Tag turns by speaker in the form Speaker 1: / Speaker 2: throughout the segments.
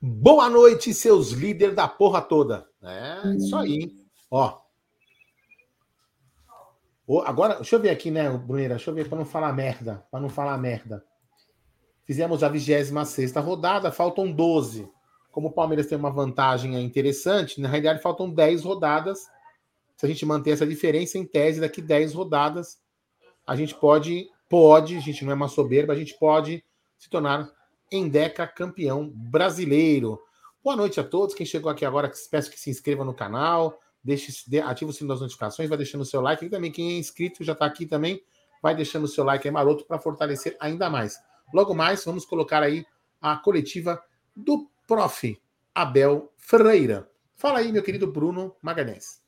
Speaker 1: Boa noite, seus líderes da porra toda. É, isso aí. Ó. Agora, deixa eu ver aqui, né, Brunera? Deixa eu ver para não falar merda. Para não falar merda. Fizemos a 26 rodada, faltam 12. Como o Palmeiras tem uma vantagem interessante, na realidade faltam 10 rodadas. Se a gente manter essa diferença, em tese, daqui 10 rodadas, a gente pode, pode, a gente não é uma soberba, a gente pode se tornar Endeca campeão brasileiro. Boa noite a todos. Quem chegou aqui agora, peço que se inscreva no canal, deixe, ative o sino das notificações, vai deixando o seu like. E também quem é inscrito já está aqui também, vai deixando o seu like aí maroto para fortalecer ainda mais. Logo mais, vamos colocar aí a coletiva do prof. Abel Ferreira. Fala aí, meu querido Bruno Magalhães.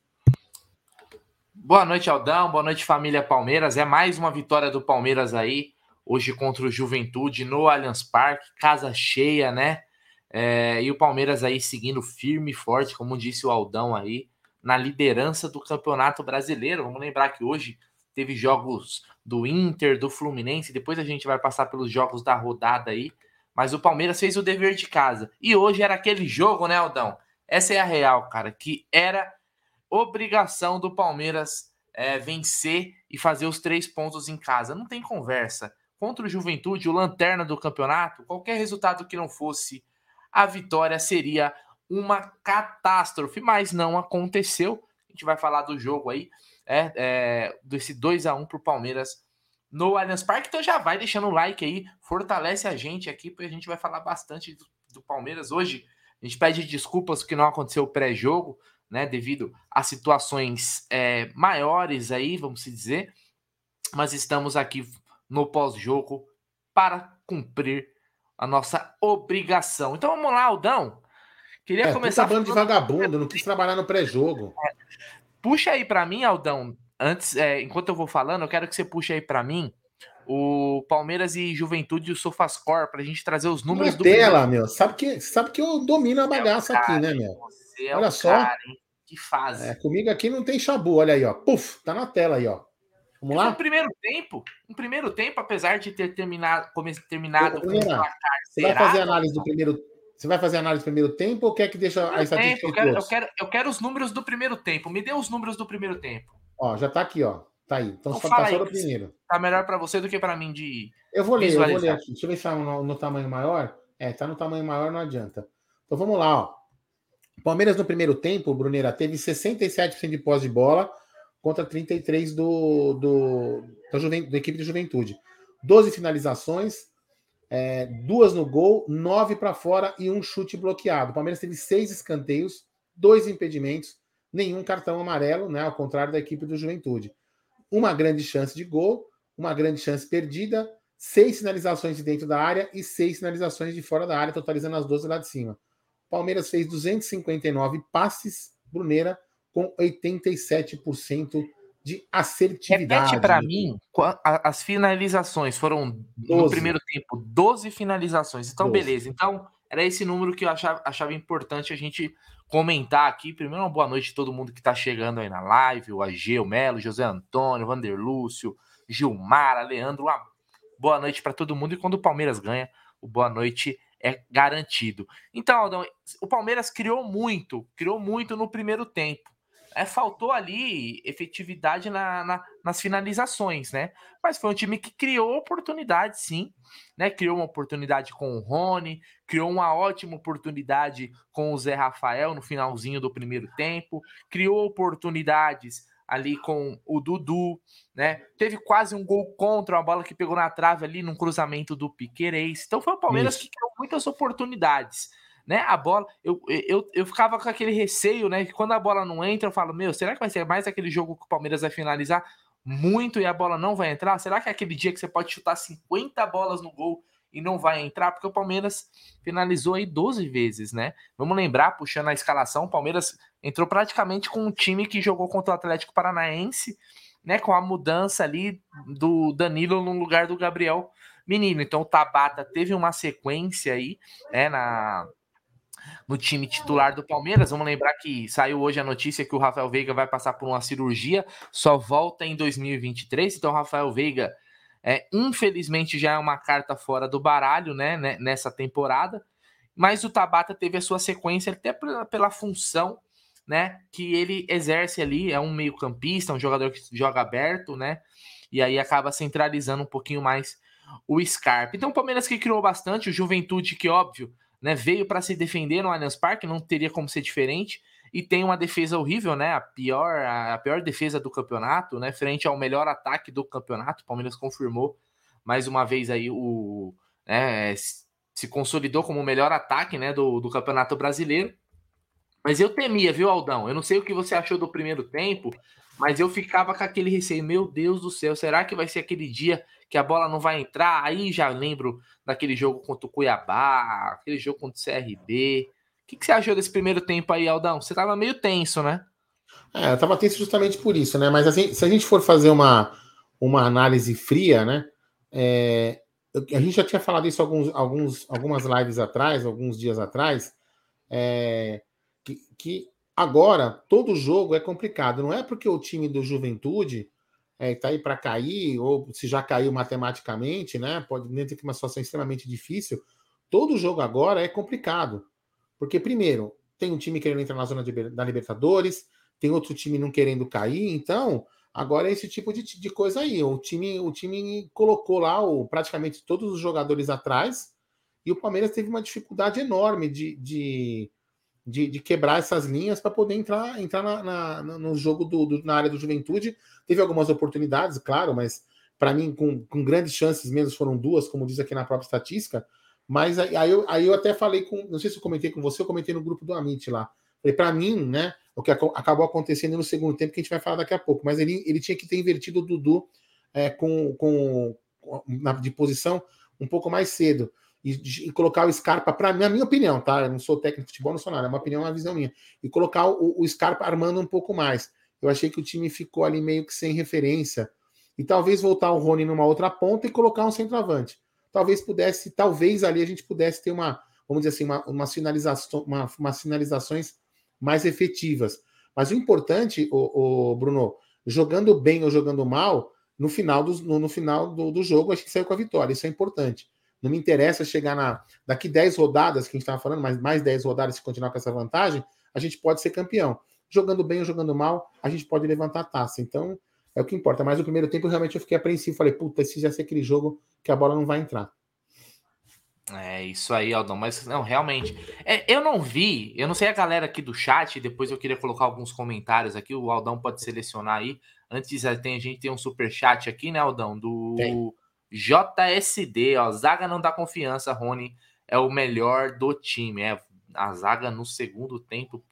Speaker 2: Boa noite, Aldão. Boa noite, família Palmeiras. É mais uma vitória do Palmeiras aí hoje contra o Juventude no Allianz Parque, casa cheia, né? É, e o Palmeiras aí seguindo firme e forte, como disse o Aldão aí, na liderança do Campeonato Brasileiro. Vamos lembrar que hoje teve jogos do Inter, do Fluminense, depois a gente vai passar pelos jogos da rodada aí, mas o Palmeiras fez o dever de casa. E hoje era aquele jogo, né, Aldão? Essa é a real, cara, que era obrigação do Palmeiras é, vencer e fazer os três pontos em casa. Não tem conversa contra o Juventude, o lanterna do campeonato, qualquer resultado que não fosse a vitória seria uma catástrofe, mas não aconteceu. A gente vai falar do jogo aí, é, é desse 2 a 1 para o Palmeiras no Allianz Parque. Então já vai deixando o like aí, fortalece a gente aqui, porque a gente vai falar bastante do, do Palmeiras hoje. A gente pede desculpas que não aconteceu pré-jogo, né, devido a situações é, maiores aí, vamos dizer. Mas estamos aqui no pós-jogo para cumprir a nossa obrigação. Então vamos lá, Aldão.
Speaker 1: Queria é, começar. Tá falando de vagabundo, não quis trabalhar no pré-jogo. É,
Speaker 2: puxa aí para mim, Aldão. Antes, é, enquanto eu vou falando, eu quero que você puxe aí para mim o Palmeiras e Juventude e o Sofascore para a gente trazer os números
Speaker 1: do tela, meu. Sabe que sabe que eu domino a é bagaça cara, aqui, né, meu? É olha só. Cara,
Speaker 2: que fase.
Speaker 1: É, comigo aqui não tem chabu, olha aí, ó. Puf, tá na tela aí, ó.
Speaker 2: Vamos lá? No primeiro tempo, no primeiro tempo, apesar de ter terminado, terminado
Speaker 1: um placar Você vai fazer análise do primeiro você vai fazer análise do primeiro tempo ou quer que deixe a estatística?
Speaker 2: Eu quero, eu, quero, eu quero os números do primeiro tempo. Me dê os números do primeiro tempo.
Speaker 1: Ó, já tá aqui, ó. Tá aí. Então, então tá só do primeiro.
Speaker 2: Tá melhor para você do que para mim de.
Speaker 1: Eu vou ler, eu vou ler aqui. Deixa eu ver se tá no, no, tamanho maior. É, tá no tamanho maior, não adianta. Então vamos lá, ó. Palmeiras no primeiro tempo, Bruneira, teve 67% de pós de bola contra 33% do, do, da, da equipe de juventude. 12 finalizações, é, duas no gol, nove para fora e um chute bloqueado. O Palmeiras teve seis escanteios, dois impedimentos, nenhum cartão amarelo, né, ao contrário da equipe do Juventude. Uma grande chance de gol, uma grande chance perdida, seis finalizações de dentro da área e seis finalizações de fora da área, totalizando as 12 lá de cima. O Palmeiras fez 259 passes, Bruneira, com 87% de assertividade.
Speaker 2: Repete para mim, as finalizações foram 12. no primeiro tempo 12 finalizações. Então, 12. beleza. Então, era esse número que eu achava, achava, importante a gente comentar aqui. Primeiro, uma boa noite a todo mundo que está chegando aí na live: o AG, o Melo, José Antônio, Vander Lúcio, Gilmar, Leandro. Uma boa noite para todo mundo. E quando o Palmeiras ganha, o boa noite é garantido. Então, Aldão, o Palmeiras criou muito, criou muito no primeiro tempo é, faltou ali efetividade na, na, nas finalizações, né? Mas foi um time que criou oportunidade, sim, né? Criou uma oportunidade com o Rony, criou uma ótima oportunidade com o Zé Rafael no finalzinho do primeiro tempo, criou oportunidades ali com o Dudu, né? Teve quase um gol contra, uma bola que pegou na trave ali num cruzamento do Piquerez. Então foi o Palmeiras Isso. que criou muitas oportunidades né? A bola, eu, eu, eu ficava com aquele receio, né? Que quando a bola não entra, eu falo, meu, será que vai ser mais aquele jogo que o Palmeiras vai finalizar muito e a bola não vai entrar? Será que é aquele dia que você pode chutar 50 bolas no gol e não vai entrar, porque o Palmeiras finalizou aí 12 vezes, né? Vamos lembrar, puxando a escalação, o Palmeiras entrou praticamente com um time que jogou contra o Atlético Paranaense, né? Com a mudança ali do Danilo no lugar do Gabriel Menino. Então o Tabata teve uma sequência aí, né? Na, no time titular do Palmeiras. Vamos lembrar que saiu hoje a notícia que o Rafael Veiga vai passar por uma cirurgia, só volta em 2023. Então, o Rafael Veiga, é, infelizmente, já é uma carta fora do baralho, né, né nessa temporada. Mas o Tabata teve a sua sequência até pela, pela função, né, que ele exerce ali. É um meio-campista, um jogador que joga aberto, né, e aí acaba centralizando um pouquinho mais o Scarpa. Então, o Palmeiras que criou bastante, o Juventude que, óbvio, né? Veio para se defender no Allianz Parque, não teria como ser diferente. E tem uma defesa horrível, né? A pior, a pior defesa do campeonato, né? Frente ao melhor ataque do campeonato. O Palmeiras confirmou mais uma vez aí o. Né, se consolidou como o melhor ataque né, do, do Campeonato Brasileiro. Mas eu temia, viu, Aldão? Eu não sei o que você achou do primeiro tempo, mas eu ficava com aquele receio, meu Deus do céu, será que vai ser aquele dia que a bola não vai entrar? Aí já lembro daquele jogo contra o Cuiabá, aquele jogo contra o CRB. O que, que você achou desse primeiro tempo aí, Aldão? Você tava meio tenso, né?
Speaker 1: É, eu tava tenso justamente por isso, né? Mas assim, se a gente for fazer uma, uma análise fria, né? É, a gente já tinha falado isso alguns, alguns, algumas lives atrás, alguns dias atrás, é, que, que Agora, todo jogo é complicado. Não é porque o time do Juventude está é, tá aí para cair, ou se já caiu matematicamente, né? Pode ter uma situação extremamente difícil. Todo jogo agora é complicado. Porque, primeiro, tem um time querendo entrar na zona de, da Libertadores, tem outro time não querendo cair, então agora é esse tipo de, de coisa aí. O time, o time colocou lá o, praticamente todos os jogadores atrás, e o Palmeiras teve uma dificuldade enorme de, de de, de quebrar essas linhas para poder entrar, entrar na, na, no jogo do, do, na área do Juventude. Teve algumas oportunidades, claro, mas para mim, com, com grandes chances mesmo, foram duas, como diz aqui na própria estatística. Mas aí, aí, eu, aí eu até falei com, não sei se eu comentei com você, eu comentei no grupo do Amit lá. Falei, para mim, né, o que acabou acontecendo no segundo tempo, que a gente vai falar daqui a pouco, mas ele, ele tinha que ter invertido o Dudu é, com, com, na, de posição um pouco mais cedo e, e colocar o Scarpa, para na minha opinião, tá? Eu não sou técnico de futebol, não sou nada, é uma opinião, uma visão minha. E colocar o, o Scarpa armando um pouco mais. Eu achei que o time ficou ali meio que sem referência. E talvez voltar o Rony numa outra ponta e colocar um centroavante. Talvez pudesse, talvez ali a gente pudesse ter uma, vamos dizer assim, uma, uma sinalização, uma, umas sinalizações mais efetivas. Mas o importante, o, o, Bruno, jogando bem ou jogando mal, no final, do, no, no final do, do jogo, acho que saiu com a vitória. Isso é importante. Não me interessa chegar na. Daqui 10 rodadas, que a gente estava falando, mas mais 10 rodadas, se continuar com essa vantagem, a gente pode ser campeão. Jogando bem ou jogando mal, a gente pode levantar a taça. Então, é o que importa. Mas no primeiro tempo, realmente, eu fiquei apreensivo. Falei, puta, esse já ser aquele jogo que a bola não vai entrar.
Speaker 2: É isso aí, Aldão. Mas não, realmente. É, eu não vi, eu não sei a galera aqui do chat, depois eu queria colocar alguns comentários aqui. O Aldão pode selecionar aí. Antes tem, a gente tem um super chat aqui, né, Aldão? Do. Tem. JSD, ó, zaga não dá confiança, Rony é o melhor do time. É, a zaga no segundo tempo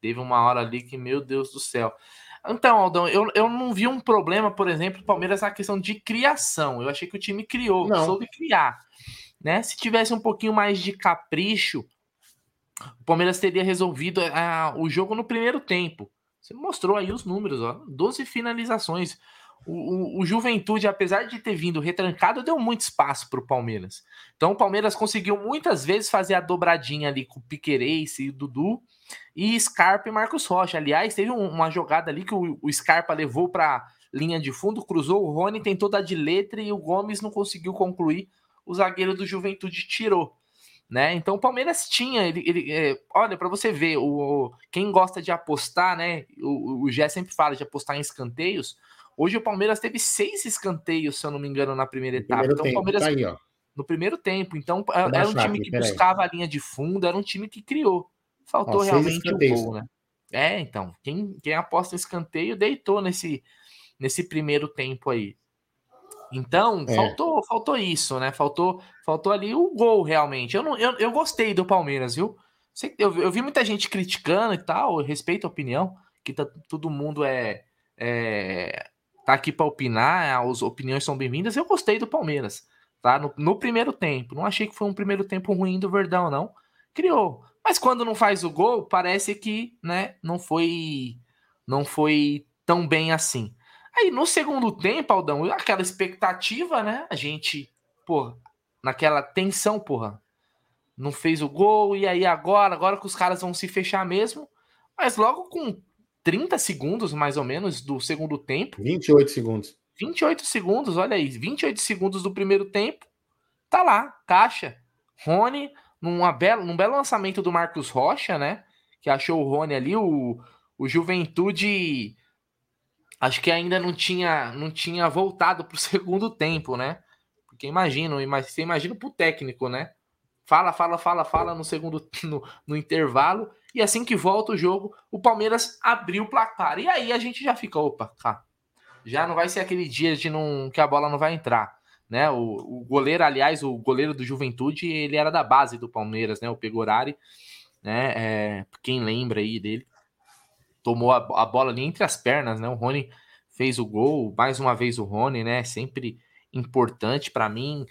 Speaker 2: teve uma hora ali que, meu Deus do céu. Então, Aldão, eu, eu não vi um problema, por exemplo, Palmeiras na questão de criação. Eu achei que o time criou, não. soube criar. Né? Se tivesse um pouquinho mais de capricho, o Palmeiras teria resolvido uh, o jogo no primeiro tempo. Você mostrou aí os números, ó, 12 finalizações. O, o, Juventude, apesar de ter vindo retrancado, deu muito espaço para o Palmeiras. Então o Palmeiras conseguiu muitas vezes fazer a dobradinha ali com o Piquerez e o Dudu e Scarpa e Marcos Rocha. Aliás, teve um, uma jogada ali que o, o Scarpa levou para linha de fundo, cruzou o Rony, tentou dar de letra e o Gomes não conseguiu concluir. O zagueiro do Juventude tirou. Né? Então o Palmeiras tinha, ele, ele é, olha para você ver, o, o, quem gosta de apostar, né? O, o Gé sempre fala de apostar em escanteios. Hoje o Palmeiras teve seis escanteios, se eu não me engano, na primeira no etapa. Então, tempo, o Palmeiras. Tá aí, no primeiro tempo. Então, é, era um time que buscava a linha de fundo, era um time que criou. Faltou ó, realmente o gol, né? É, então. Quem, quem aposta em escanteio deitou nesse, nesse primeiro tempo aí. Então, é. faltou, faltou isso, né? Faltou, faltou ali o gol, realmente. Eu, não, eu, eu gostei do Palmeiras, viu? Eu, eu vi muita gente criticando e tal, eu respeito a opinião, que tá, todo mundo é, é tá aqui para opinar, as opiniões são bem-vindas. Eu gostei do Palmeiras. tá? No, no, primeiro tempo. Não achei que foi um primeiro tempo ruim do Verdão, não. Criou. Mas quando não faz o gol, parece que, né, não foi não foi tão bem assim. Aí no segundo tempo, Aldão, aquela expectativa, né? A gente, pô, naquela tensão, porra. Não fez o gol, e aí agora, agora que os caras vão se fechar mesmo. Mas logo com 30 segundos, mais ou menos, do segundo tempo.
Speaker 1: 28 segundos.
Speaker 2: 28 segundos, olha aí. 28 segundos do primeiro tempo. Tá lá, caixa. Rony, numa bela, num belo lançamento do Marcos Rocha, né? Que achou o Rony ali, o, o Juventude acho que ainda não tinha não tinha voltado para o segundo tempo, né? Porque imagino, você imagina para o técnico, né? Fala, fala, fala, fala no segundo no, no, intervalo e assim que volta o jogo, o Palmeiras abriu o placar. E aí a gente já fica, opa, cá, já não vai ser aquele dia de não que a bola não vai entrar, né? O, o goleiro, aliás, o goleiro do Juventude, ele era da base do Palmeiras, né? O Pegorari, né? É, quem lembra aí dele? tomou a, a, bola ali entre as pernas, né? O Rony fez o gol, mais uma vez o Rony, né? Sempre importante para mim.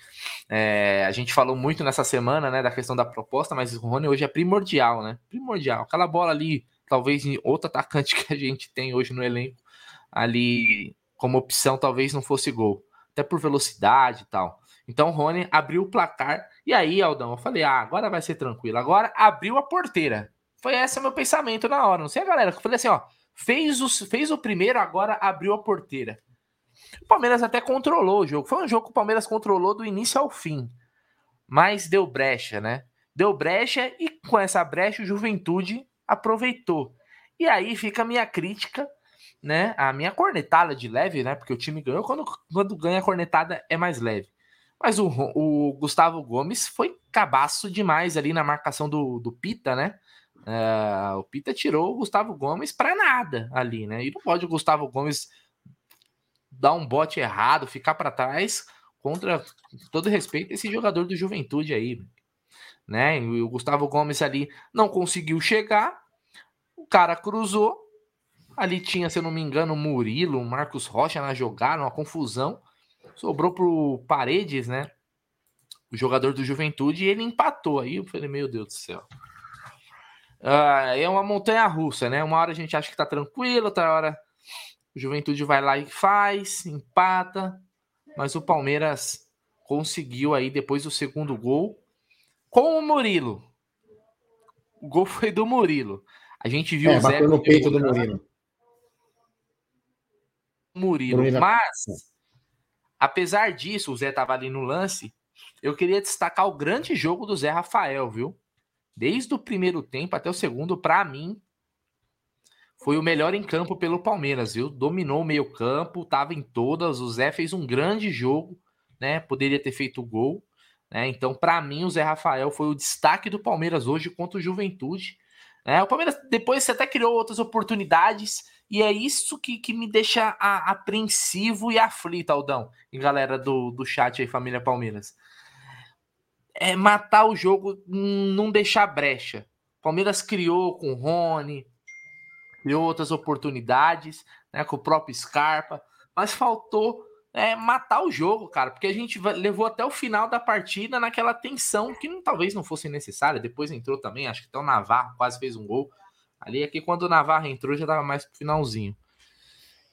Speaker 2: É, a gente falou muito nessa semana, né, da questão da proposta, mas o Rony hoje é primordial, né? Primordial. Aquela bola ali, talvez outro atacante que a gente tem hoje no elenco, ali como opção, talvez não fosse gol, até por velocidade e tal. Então o Rony abriu o placar e aí, Aldão, eu falei: "Ah, agora vai ser tranquilo. Agora abriu a porteira. Foi esse meu pensamento na hora. Não sei a galera, eu falei assim, ó, fez o, fez o primeiro, agora abriu a porteira. O Palmeiras até controlou o jogo. Foi um jogo que o Palmeiras controlou do início ao fim. Mas deu brecha, né? Deu brecha e com essa brecha o Juventude aproveitou. E aí fica a minha crítica, né? A minha cornetada de leve, né? Porque o time ganhou. Quando, quando ganha a cornetada é mais leve. Mas o, o Gustavo Gomes foi cabaço demais ali na marcação do, do Pita, né? É, o Pita tirou o Gustavo Gomes para nada ali, né? E não pode o Gustavo Gomes dar um bote errado, ficar para trás contra todo respeito esse jogador do Juventude aí, né? E o Gustavo Gomes ali não conseguiu chegar, o cara cruzou, ali tinha, se eu não me engano, Murilo, Marcos Rocha na jogada, uma confusão, sobrou pro Paredes, né? O jogador do Juventude e ele empatou aí. Eu falei, meu Deus do céu. Uh, é uma montanha russa, né? Uma hora a gente acha que tá tranquilo, outra hora o Juventude vai lá e faz, empata, mas o Palmeiras conseguiu aí depois do segundo gol com o Murilo. O gol foi do Murilo. A gente viu
Speaker 1: é, o Zé no peito do Murilo.
Speaker 2: Murilo, Murilo. mas apesar disso, o Zé tava ali no lance. Eu queria destacar o grande jogo do Zé Rafael, viu? desde o primeiro tempo até o segundo, para mim, foi o melhor em campo pelo Palmeiras, viu? Dominou o meio-campo, estava em todas. O Zé fez um grande jogo, né? Poderia ter feito gol, né? Então, para mim, o Zé Rafael foi o destaque do Palmeiras hoje contra o Juventude. Né? O Palmeiras depois até criou outras oportunidades, e é isso que, que me deixa a, apreensivo e aflito, Aldão, e galera do, do chat aí, família Palmeiras é matar o jogo, não deixar brecha. Palmeiras criou com o Rony, criou outras oportunidades, né, com o próprio Scarpa, mas faltou é, matar o jogo, cara, porque a gente levou até o final da partida naquela tensão que não, talvez não fosse necessária. Depois entrou também, acho que até o Navarro quase fez um gol. Ali aqui, quando o Navarro entrou, já tava mais pro finalzinho.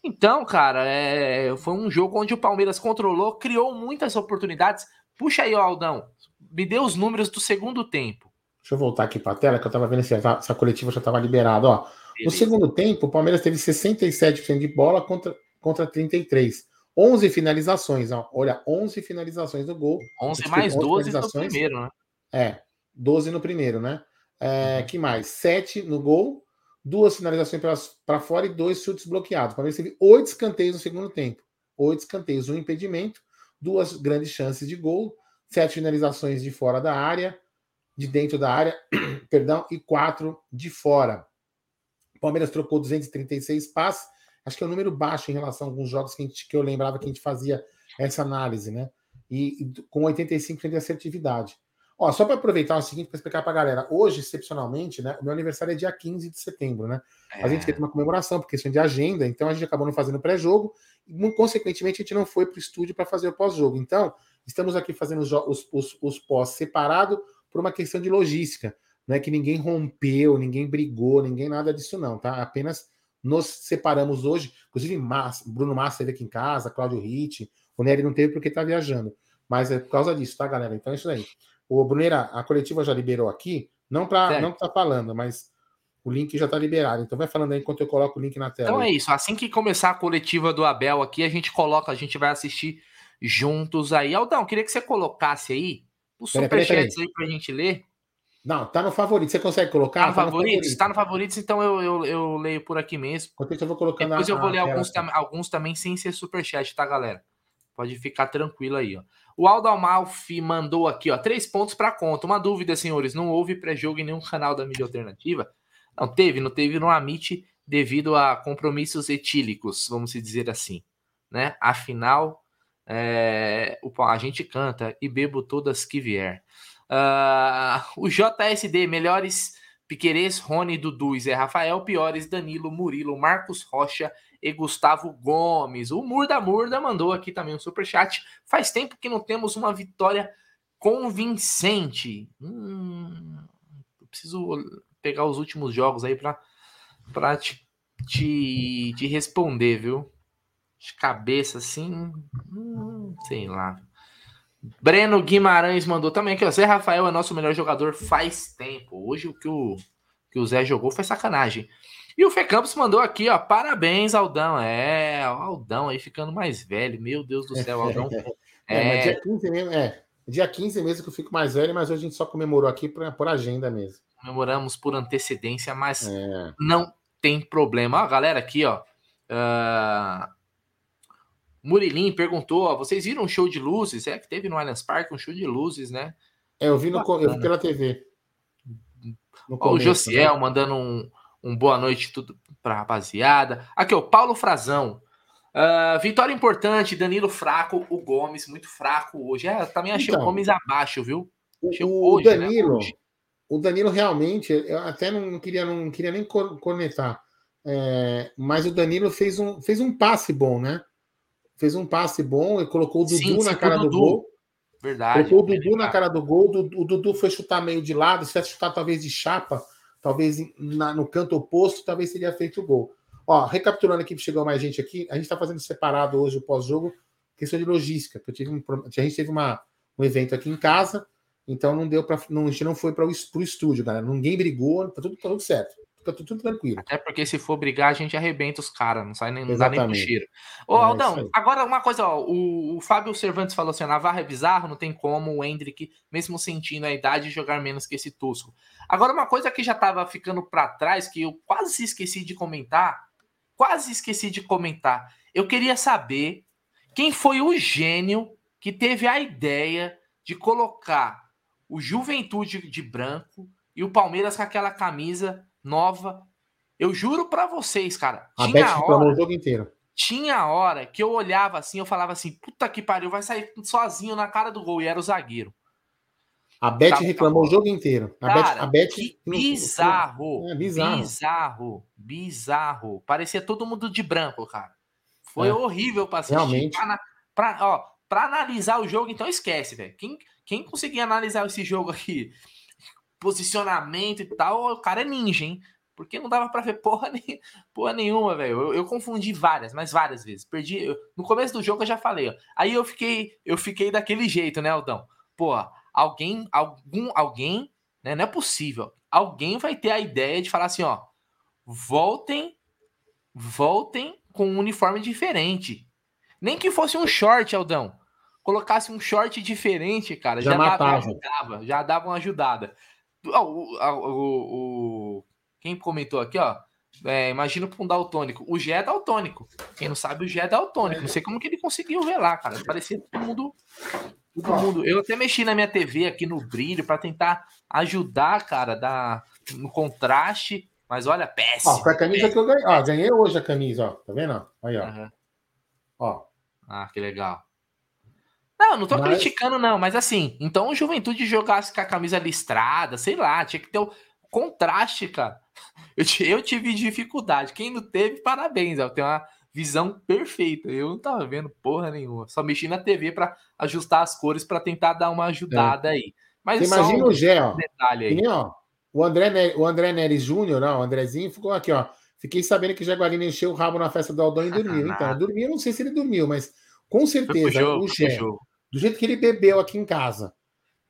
Speaker 2: Então, cara, é, foi um jogo onde o Palmeiras controlou, criou muitas oportunidades. Puxa aí, Aldão me dê os números do segundo tempo.
Speaker 1: Deixa eu voltar aqui para a tela, que eu estava vendo se essa coletiva já estava liberada. Ó, no segundo tempo, o Palmeiras teve 67% de bola contra, contra 33%. 11 finalizações, ó. olha, 11 finalizações no gol.
Speaker 2: 11 mais 12 no primeiro, né?
Speaker 1: É, 12 no primeiro, né? É, que mais? 7 no gol, duas finalizações para fora e dois chutes bloqueados. O Palmeiras teve oito escanteios no segundo tempo. Oito escanteios, um impedimento, duas grandes chances de gol, sete finalizações de fora da área, de dentro da área, perdão, e quatro de fora. O Palmeiras trocou 236 passes, acho que é um número baixo em relação a alguns jogos que, gente, que eu lembrava que a gente fazia essa análise, né? E, e com 85% de assertividade. Ó, só para aproveitar o seguinte, para explicar para a galera, hoje, excepcionalmente, né? O meu aniversário é dia 15 de setembro, né? É. A gente fez uma comemoração, porque questão de agenda, então a gente acabou não fazendo pré-jogo, e consequentemente a gente não foi para o estúdio para fazer o pós-jogo. Então, Estamos aqui fazendo os, os, os, os pós separado por uma questão de logística. Não é que ninguém rompeu, ninguém brigou, ninguém nada disso, não, tá? Apenas nos separamos hoje. Inclusive, Bruno Massa esteve aqui em casa, Cláudio Ritt, o Nery não teve porque está viajando. Mas é por causa disso, tá, galera? Então é isso aí. O Bruneira, a coletiva já liberou aqui, não para não tá falando, mas o link já está liberado. Então vai falando aí enquanto eu coloco o link na tela.
Speaker 2: Então é isso. Assim que começar a coletiva do Abel aqui, a gente coloca, a gente vai assistir juntos aí. Aldão, queria que você colocasse aí os superchats aí para a gente ler.
Speaker 1: Não, tá no favorito. Você consegue colocar?
Speaker 2: Tá no, tá favoritos? No favorito. Tá no favoritos, então eu, eu, eu, leio por aqui mesmo.
Speaker 1: Enquanto eu vou colocando
Speaker 2: Depois eu vou ler alguns, tam, alguns também sem ser superchat, tá, galera? Pode ficar tranquilo aí, ó. O Aldo Amalfi mandou aqui, ó, três pontos para conta. Uma dúvida, senhores, não houve pré-jogo em nenhum canal da mídia alternativa? Não teve, não teve no Amit devido a compromissos etílicos, vamos dizer assim, né? Afinal, é, a gente canta e bebo todas que vier. Uh, o JSD, melhores Piquerez, Rony, Dudu e Zé Rafael, piores Danilo, Murilo, Marcos Rocha e Gustavo Gomes. O Murda Murda mandou aqui também um super chat. Faz tempo que não temos uma vitória convincente. Hum, preciso pegar os últimos jogos aí para para te, te, te, responder, viu? De cabeça assim, hum, sei lá. Breno Guimarães mandou também aqui, ó. Zé Rafael é nosso melhor jogador faz tempo. Hoje o que o, que o Zé jogou foi sacanagem. E o Fê Campos mandou aqui, ó. Parabéns, Aldão. É, o Aldão aí ficando mais velho. Meu Deus do céu, Aldão.
Speaker 1: É, é, dia 15 mesmo, é. Dia 15 mesmo que eu fico mais velho, mas hoje a gente só comemorou aqui por, por agenda mesmo.
Speaker 2: Comemoramos por antecedência, mas é. não tem problema. Ó, galera, aqui, ó. Uh... Murilim perguntou: ó, vocês viram um show de luzes? É que teve no Allianz Parque um show de luzes, né?
Speaker 1: É, eu vi, no, eu vi pela TV.
Speaker 2: Ó, o Josiel né? mandando um, um boa noite tudo pra rapaziada. Aqui, o Paulo Frazão. Uh, vitória importante, Danilo fraco, o Gomes muito fraco hoje. É, também achei então, o Gomes abaixo, viu?
Speaker 1: Achei o, hoje, né, Danilo, né? o Danilo realmente, eu até não queria, não queria nem conectar, é, mas o Danilo fez um, fez um passe bom, né? Fez um passe bom e colocou o Dudu sim, na cara do Dudu. gol.
Speaker 2: Verdade.
Speaker 1: Colocou o Dudu na cara do gol, o Dudu foi chutar meio de lado, se tivesse chutar talvez de chapa, talvez na, no canto oposto, talvez seria feito o gol. Ó, recapitulando aqui, chegou mais gente aqui, a gente está fazendo separado hoje o pós-jogo, questão de logística, que eu tive um, a gente teve uma, um evento aqui em casa, então não deu para, a gente não foi para o estúdio, galera, ninguém brigou, tá tudo, tá tudo certo. Tá tudo, tranquilo.
Speaker 2: Até porque se for brigar, a gente arrebenta os caras, não sai nem, não dá nem cheiro. Ô, é Aldão, agora uma coisa, ó, o, o Fábio Cervantes falou assim: a Navarra é bizarro, não tem como o Hendrick, mesmo sentindo a idade, jogar menos que esse Tusco. Agora, uma coisa que já tava ficando para trás, que eu quase esqueci de comentar, quase esqueci de comentar. Eu queria saber quem foi o gênio que teve a ideia de colocar o Juventude de branco e o Palmeiras com aquela camisa nova. Eu juro para vocês, cara.
Speaker 1: A tinha hora, o jogo inteiro.
Speaker 2: Tinha hora que eu olhava assim, eu falava assim, puta que pariu, vai sair sozinho na cara do gol. E era o zagueiro.
Speaker 1: A Beth tá, reclamou tá o jogo inteiro. A
Speaker 2: cara, Beth, a Beth bizarro, é, bizarro, bizarro, bizarro. Parecia todo mundo de branco, cara. Foi é. horrível para assistir.
Speaker 1: Realmente. Pra,
Speaker 2: pra, ó, pra analisar o jogo, então esquece, velho. Quem, quem conseguir analisar esse jogo aqui posicionamento e tal, o cara é ninja, hein? Porque não dava para ver porra, nem, porra nenhuma, velho. Eu, eu, confundi várias, mas várias vezes. Perdi. Eu, no começo do jogo eu já falei, ó. Aí eu fiquei, eu fiquei daquele jeito, né, Aldão? Porra, alguém, algum, alguém, né? Não é possível. Alguém vai ter a ideia de falar assim, ó. Voltem, voltem com um uniforme diferente. Nem que fosse um short, Aldão. Colocasse um short diferente, cara, já, já dava, ajudava, já dava uma ajudada. O, o, o, quem comentou aqui, ó. É, imagina para um daltônico. O G é daltônico. Quem não sabe, o G é daltônico. Não sei como que ele conseguiu ver lá, cara. Parecia todo mundo. Todo mundo. Eu até mexi na minha TV aqui no brilho para tentar ajudar, cara, da, no contraste. Mas olha, péssimo.
Speaker 1: Ó, a camisa péssimo. que eu ganhei. Ó, ganhei hoje a camisa, ó. Tá vendo? Aí, ó. Uhum.
Speaker 2: Ó. Ah, que legal. Não, não tô mas... criticando, não, mas assim, então o Juventude jogasse com a camisa listrada, sei lá, tinha que ter o contraste, cara. Eu, eu tive dificuldade. Quem não teve, parabéns. Eu tenho uma visão perfeita. Eu não tava vendo porra nenhuma. Só mexi na TV para ajustar as cores para tentar dar uma ajudada é. aí.
Speaker 1: Mas imagina um o Gé, ó. Detalhe aí. ó. O André, o André Neres Júnior, o Andrezinho, ficou aqui, ó. Fiquei sabendo que o Jaguarino encheu o rabo na festa do Aldão e dormiu. Então, dormiu, não sei se ele dormiu, mas com certeza jogo, o Gé, do jeito que ele bebeu aqui em casa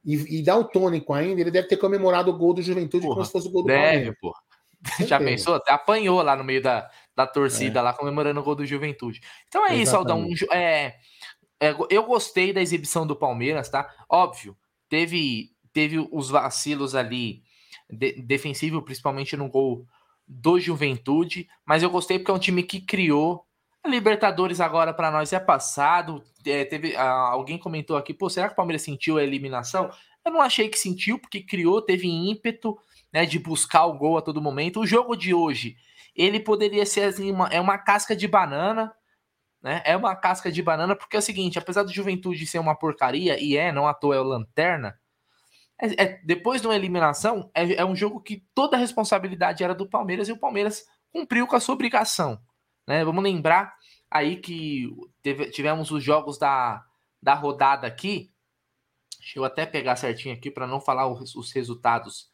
Speaker 1: e, e dá o tônico ainda, ele deve ter comemorado o gol do Juventude porra, como se fosse o gol do
Speaker 2: deve, Palmeiras. Porra. Já pensou? Até apanhou lá no meio da, da torcida, é. lá comemorando o gol do Juventude. Então é Exatamente. isso, Aldão. É, é, eu gostei da exibição do Palmeiras, tá? Óbvio, teve, teve os vacilos ali de, defensivo, principalmente no gol do Juventude, mas eu gostei porque é um time que criou. A Libertadores agora para nós é passado. É, teve ah, alguém comentou aqui, pô, será que o Palmeiras sentiu a eliminação? Eu não achei que sentiu porque criou, teve ímpeto, né, de buscar o gol a todo momento. O jogo de hoje, ele poderia ser assim, uma, é uma casca de banana, né? É uma casca de banana porque é o seguinte, apesar do Juventude ser uma porcaria e é, não à toa é o lanterna, é, é, depois de uma eliminação, é, é, um jogo que toda a responsabilidade era do Palmeiras e o Palmeiras cumpriu com a sua obrigação. Né? Vamos lembrar aí que teve, tivemos os jogos da, da rodada aqui. Deixa eu até pegar certinho aqui para não falar os, os resultados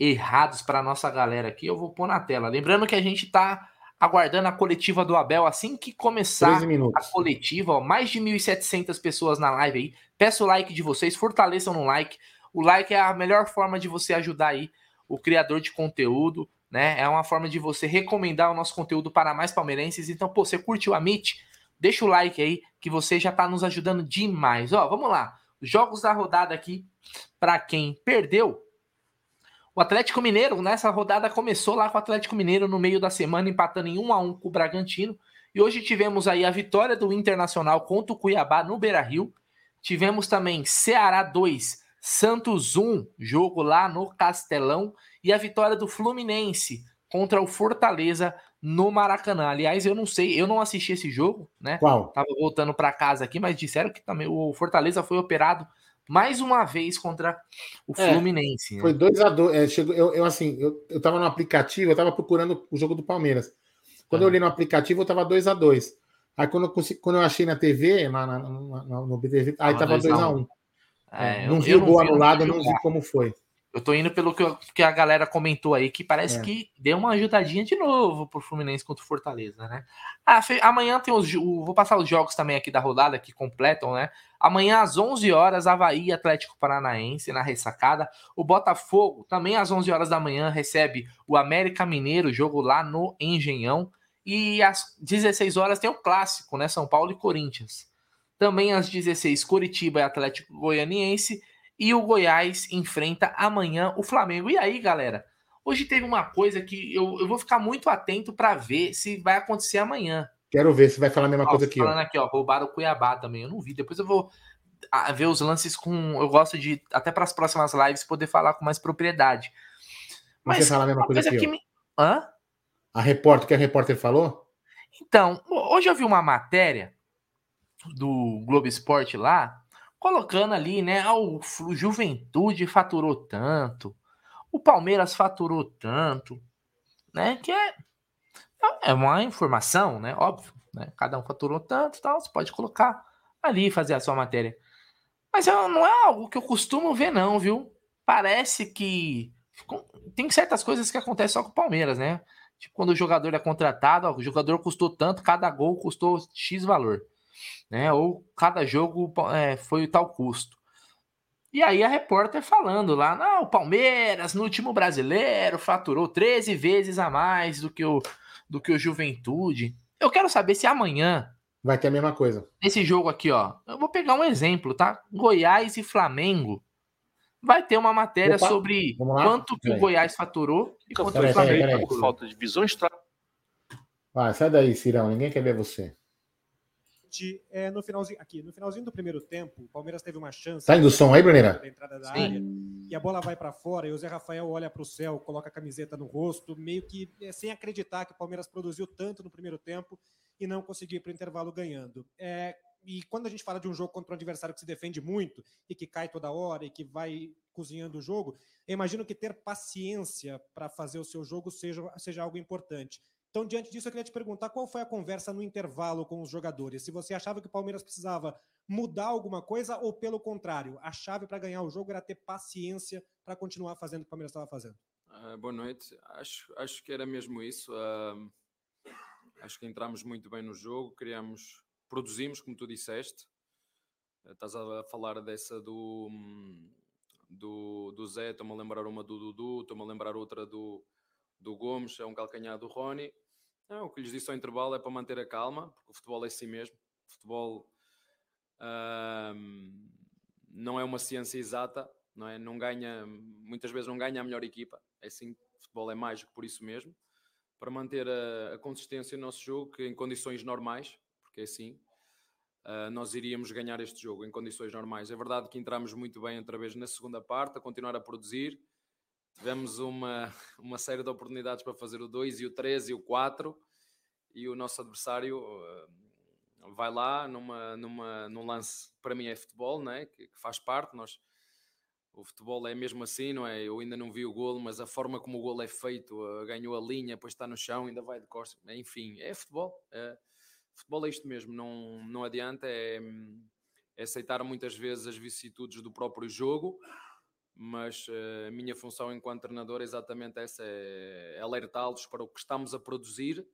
Speaker 2: errados para nossa galera aqui. Eu vou pôr na tela. Lembrando que a gente está aguardando a coletiva do Abel assim que começar a coletiva. Ó, mais de 1.700 pessoas na live aí. Peço o like de vocês, fortaleçam no like. O like é a melhor forma de você ajudar aí o criador de conteúdo, né? É uma forma de você recomendar o nosso conteúdo para mais palmeirenses. Então, pô, você curtiu a Meet? Deixa o like aí que você já está nos ajudando demais. Ó, vamos lá. Jogos da rodada aqui para quem perdeu. O Atlético Mineiro nessa rodada começou lá com o Atlético Mineiro no meio da semana empatando em 1 a 1 com o Bragantino. E hoje tivemos aí a vitória do Internacional contra o Cuiabá no Beira-Rio. Tivemos também Ceará 2, Santos 1, jogo lá no Castelão, e a vitória do Fluminense contra o Fortaleza no Maracanã. Aliás, eu não sei, eu não assisti esse jogo, né?
Speaker 1: Qual?
Speaker 2: Tava voltando para casa aqui, mas disseram que também o Fortaleza foi operado mais uma vez contra o é, Fluminense.
Speaker 1: Né? Foi 2 a 2 é, chegou, eu, eu, assim, eu, eu tava no aplicativo, eu tava procurando o jogo do Palmeiras. Quando eu olhei no aplicativo, eu tava 2 a 2 Aí quando eu, quando eu achei na TV, na, na, na no BTV, aí tava 2 a 1 um. É, não vi o gol anulado, não vi como foi.
Speaker 2: Eu tô indo pelo que, que a galera comentou aí, que parece é. que deu uma ajudadinha de novo pro Fluminense contra o Fortaleza, né? Ah, fe... amanhã tem os. Vou passar os jogos também aqui da rodada que completam, né? Amanhã às 11 horas, Havaí Atlético Paranaense na ressacada. O Botafogo, também às 11 horas da manhã, recebe o América Mineiro, jogo lá no Engenhão. E às 16 horas tem o clássico, né? São Paulo e Corinthians. Também às 16, Curitiba e Atlético Goianiense. E o Goiás enfrenta amanhã o Flamengo. E aí, galera? Hoje teve uma coisa que eu, eu vou ficar muito atento para ver se vai acontecer amanhã.
Speaker 1: Quero ver se vai falar a mesma ó, coisa aqui.
Speaker 2: Falando ó. aqui, ó, roubaram o Cuiabá também. Eu não vi. Depois eu vou ver os lances com. Eu gosto de, até para as próximas lives, poder falar com mais propriedade.
Speaker 1: Mas você fala a mesma coisa, coisa aqui. Me... Hã? A repórter, que a repórter falou?
Speaker 2: Então, hoje eu vi uma matéria do Globo Esporte lá, colocando ali, né? Ah, o Juventude faturou tanto, o Palmeiras faturou tanto, né? Que é, é uma informação, né? Óbvio, né? Cada um faturou tanto, tal. Você pode colocar ali fazer a sua matéria. Mas não é algo que eu costumo ver, não, viu? Parece que tem certas coisas que acontecem só com o Palmeiras, né? Tipo, quando o jogador é contratado, ó, o jogador custou tanto, cada gol custou X valor né? Ou cada jogo é, foi o tal custo. E aí a repórter falando lá, não, o Palmeiras no último brasileiro faturou 13 vezes a mais do que o, do que o Juventude. Eu quero saber se amanhã
Speaker 1: vai ter a mesma coisa.
Speaker 2: Esse jogo aqui, ó. Eu vou pegar um exemplo, tá? Goiás e Flamengo. Vai ter uma matéria Opa, sobre quanto que o Goiás faturou e quanto peraí, o Flamengo peraí, peraí.
Speaker 1: por falta de visão Vai, sai daí, Cirão, ninguém quer ver você
Speaker 3: é, no finalzinho aqui, no finalzinho do primeiro tempo, o Palmeiras teve uma chance.
Speaker 1: Tá indo o som aí, Bruneira?
Speaker 3: Da entrada da Sim. área, e a bola vai para fora e o Zé Rafael olha para o céu, coloca a camiseta no rosto, meio que é, sem acreditar que o Palmeiras produziu tanto no primeiro tempo e não conseguiu ir para o intervalo ganhando. É, e quando a gente fala de um jogo contra um adversário que se defende muito e que cai toda hora e que vai cozinhando o jogo, eu imagino que ter paciência para fazer o seu jogo seja, seja algo importante. Então, diante disso, eu queria te perguntar qual foi a conversa no intervalo com os jogadores. Se você achava que o Palmeiras precisava mudar alguma coisa ou, pelo contrário, a chave para ganhar o jogo era ter paciência para continuar fazendo o que o Palmeiras estava fazendo.
Speaker 4: Uh, boa noite. Acho, acho que era mesmo isso. Uh, acho que entramos muito bem no jogo, criamos, produzimos, como tu disseste. Uh, estás a falar dessa do, do, do Zé, estou-me a lembrar uma do Dudu, estou-me a lembrar outra do, do Gomes, é um calcanhar do Rony. Não, o que lhes disse ao intervalo é para manter a calma, porque o futebol é assim mesmo. O futebol não é uma ciência exata, não é? Não ganha, muitas vezes não ganha a melhor equipa. É assim, o futebol é mágico por isso mesmo. Para manter a, a consistência no nosso jogo, que em condições normais, porque é assim, uh, nós iríamos ganhar este jogo em condições normais. É verdade que entramos muito bem outra vez na segunda parte, a continuar a produzir, Tivemos uma, uma série de oportunidades para fazer o 2 e o 3 e o 4 e o nosso adversário uh, vai lá numa, numa, num lance, para mim é futebol, né? que, que faz parte, nós o futebol é mesmo assim, não é? Eu ainda não vi o golo, mas a forma como o golo é feito, uh, ganhou a linha, depois está no chão, ainda vai de costas, enfim, é futebol. É, futebol é isto mesmo, não, não adianta, é, é aceitar muitas vezes as vicissitudes do próprio jogo mas uh, a minha função enquanto treinador é exatamente essa: é alertá-los para o que estamos a produzir,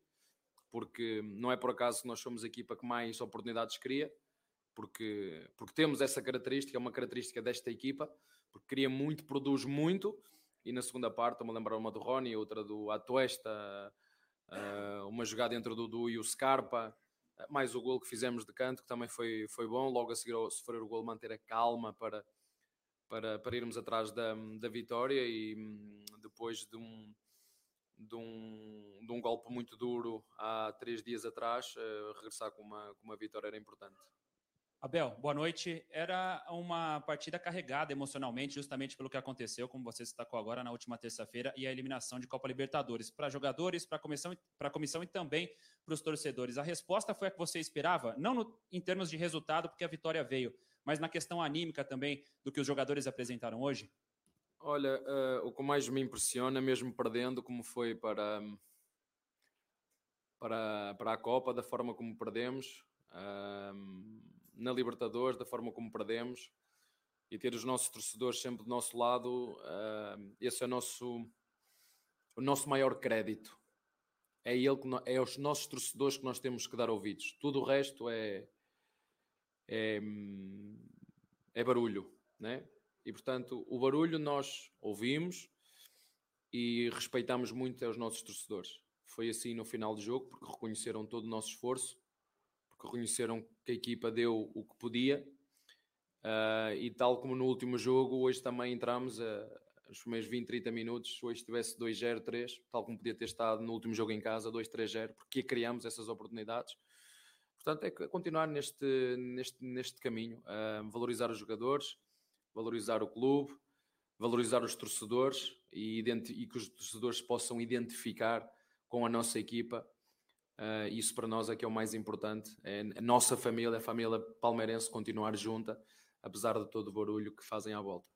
Speaker 4: porque não é por acaso que nós somos a equipa que mais oportunidades cria, porque, porque temos essa característica, é uma característica desta equipa, porque cria muito, produz muito, e na segunda parte, a lembrar uma do Rony, outra do Atuesta, uh, uma jogada entre o Dudu e o Scarpa, mais o gol que fizemos de canto, que também foi, foi bom, logo a seguir ao sofrer o gol manter a calma para para, para irmos atrás da, da vitória e hum, depois de um, de um, de um golpe muito duro há três dias atrás, uh, regressar com uma, com uma vitória era importante.
Speaker 5: Abel, boa noite. Era uma partida carregada emocionalmente, justamente pelo que aconteceu, como você destacou agora na última terça-feira, e a eliminação de Copa Libertadores. Para jogadores, para a comissão, comissão e também para os torcedores. A resposta foi a que você esperava, não no, em termos de resultado, porque a vitória veio, mas na questão anímica também do que os jogadores apresentaram hoje?
Speaker 4: Olha, uh, o que mais me impressiona, mesmo perdendo, como foi para, para, para a Copa, da forma como perdemos, uh, na Libertadores, da forma como perdemos, e ter os nossos torcedores sempre do nosso lado, uh, esse é o nosso, o nosso maior crédito. É, ele que é aos nossos torcedores que nós temos que dar ouvidos. Tudo o resto é, é, é barulho, né? E portanto, o barulho nós ouvimos e respeitamos muito aos nossos torcedores. Foi assim no final do jogo, porque reconheceram todo o nosso esforço, porque reconheceram que a equipa deu o que podia. Uh, e tal como no último jogo, hoje também entramos a, os primeiros 20, 30 minutos. Hoje tivesse 2-0, 3, tal como podia ter estado no último jogo em casa, 2-3-0, porque criamos essas oportunidades. Portanto, é continuar neste, neste, neste caminho, uh, valorizar os jogadores, valorizar o clube, valorizar os torcedores e, e, que os torcedores possam identificar com a nossa equipa. Uh, isso para nós é que é o mais importante. É a nossa família, a família palmeirense, continuar junta, apesar de todo o barulho que fazem à volta.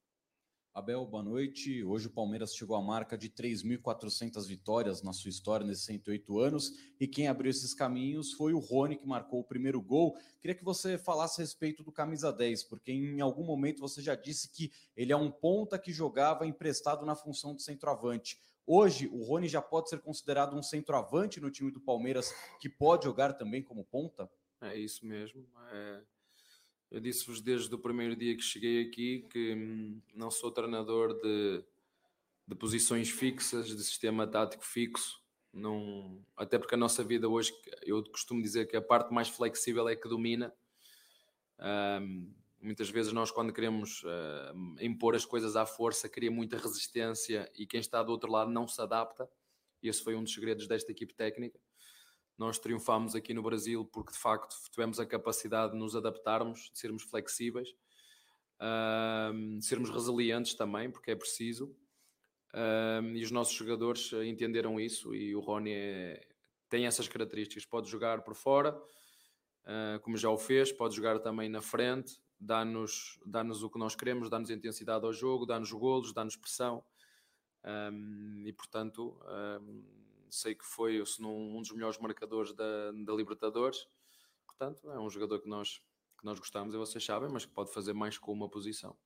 Speaker 6: Abel, boa noite. Hoje o Palmeiras chegou à marca de 3.400 vitórias na sua história nesses 108 anos e quem abriu esses caminhos foi o Rony, que marcou o primeiro gol. Queria que você falasse a respeito do camisa 10, porque em algum momento você já disse que ele é um ponta que jogava emprestado na função de centroavante. Hoje, o Rony já pode ser considerado um centroavante no time do Palmeiras que pode jogar também como ponta?
Speaker 4: É isso mesmo. É eu disse-vos desde o primeiro dia que cheguei aqui que hum, não sou treinador de, de posições fixas, de sistema tático fixo. Até porque a nossa vida hoje, eu costumo dizer que a parte mais flexível é que domina. Um, muitas vezes nós, quando queremos uh, impor as coisas à força, cria muita resistência e quem está do outro lado não se adapta. Esse foi um dos segredos desta equipe técnica nós triunfamos aqui no Brasil porque de facto tivemos a capacidade de nos adaptarmos, de sermos flexíveis, de sermos resilientes também, porque é preciso. E os nossos jogadores entenderam isso e o Rony é, tem essas características. Pode jogar por fora, uh, como já o fez, pode jogar também na frente, dá-nos dá o que nós queremos, dá-nos intensidade ao jogo, dá-nos golos, dá-nos pressão. E portanto, sei que foi se não, um dos melhores marcadores da, da Libertadores. Portanto, é um jogador que nós, que nós gostamos, e vocês sabem, mas que pode fazer mais com uma posição.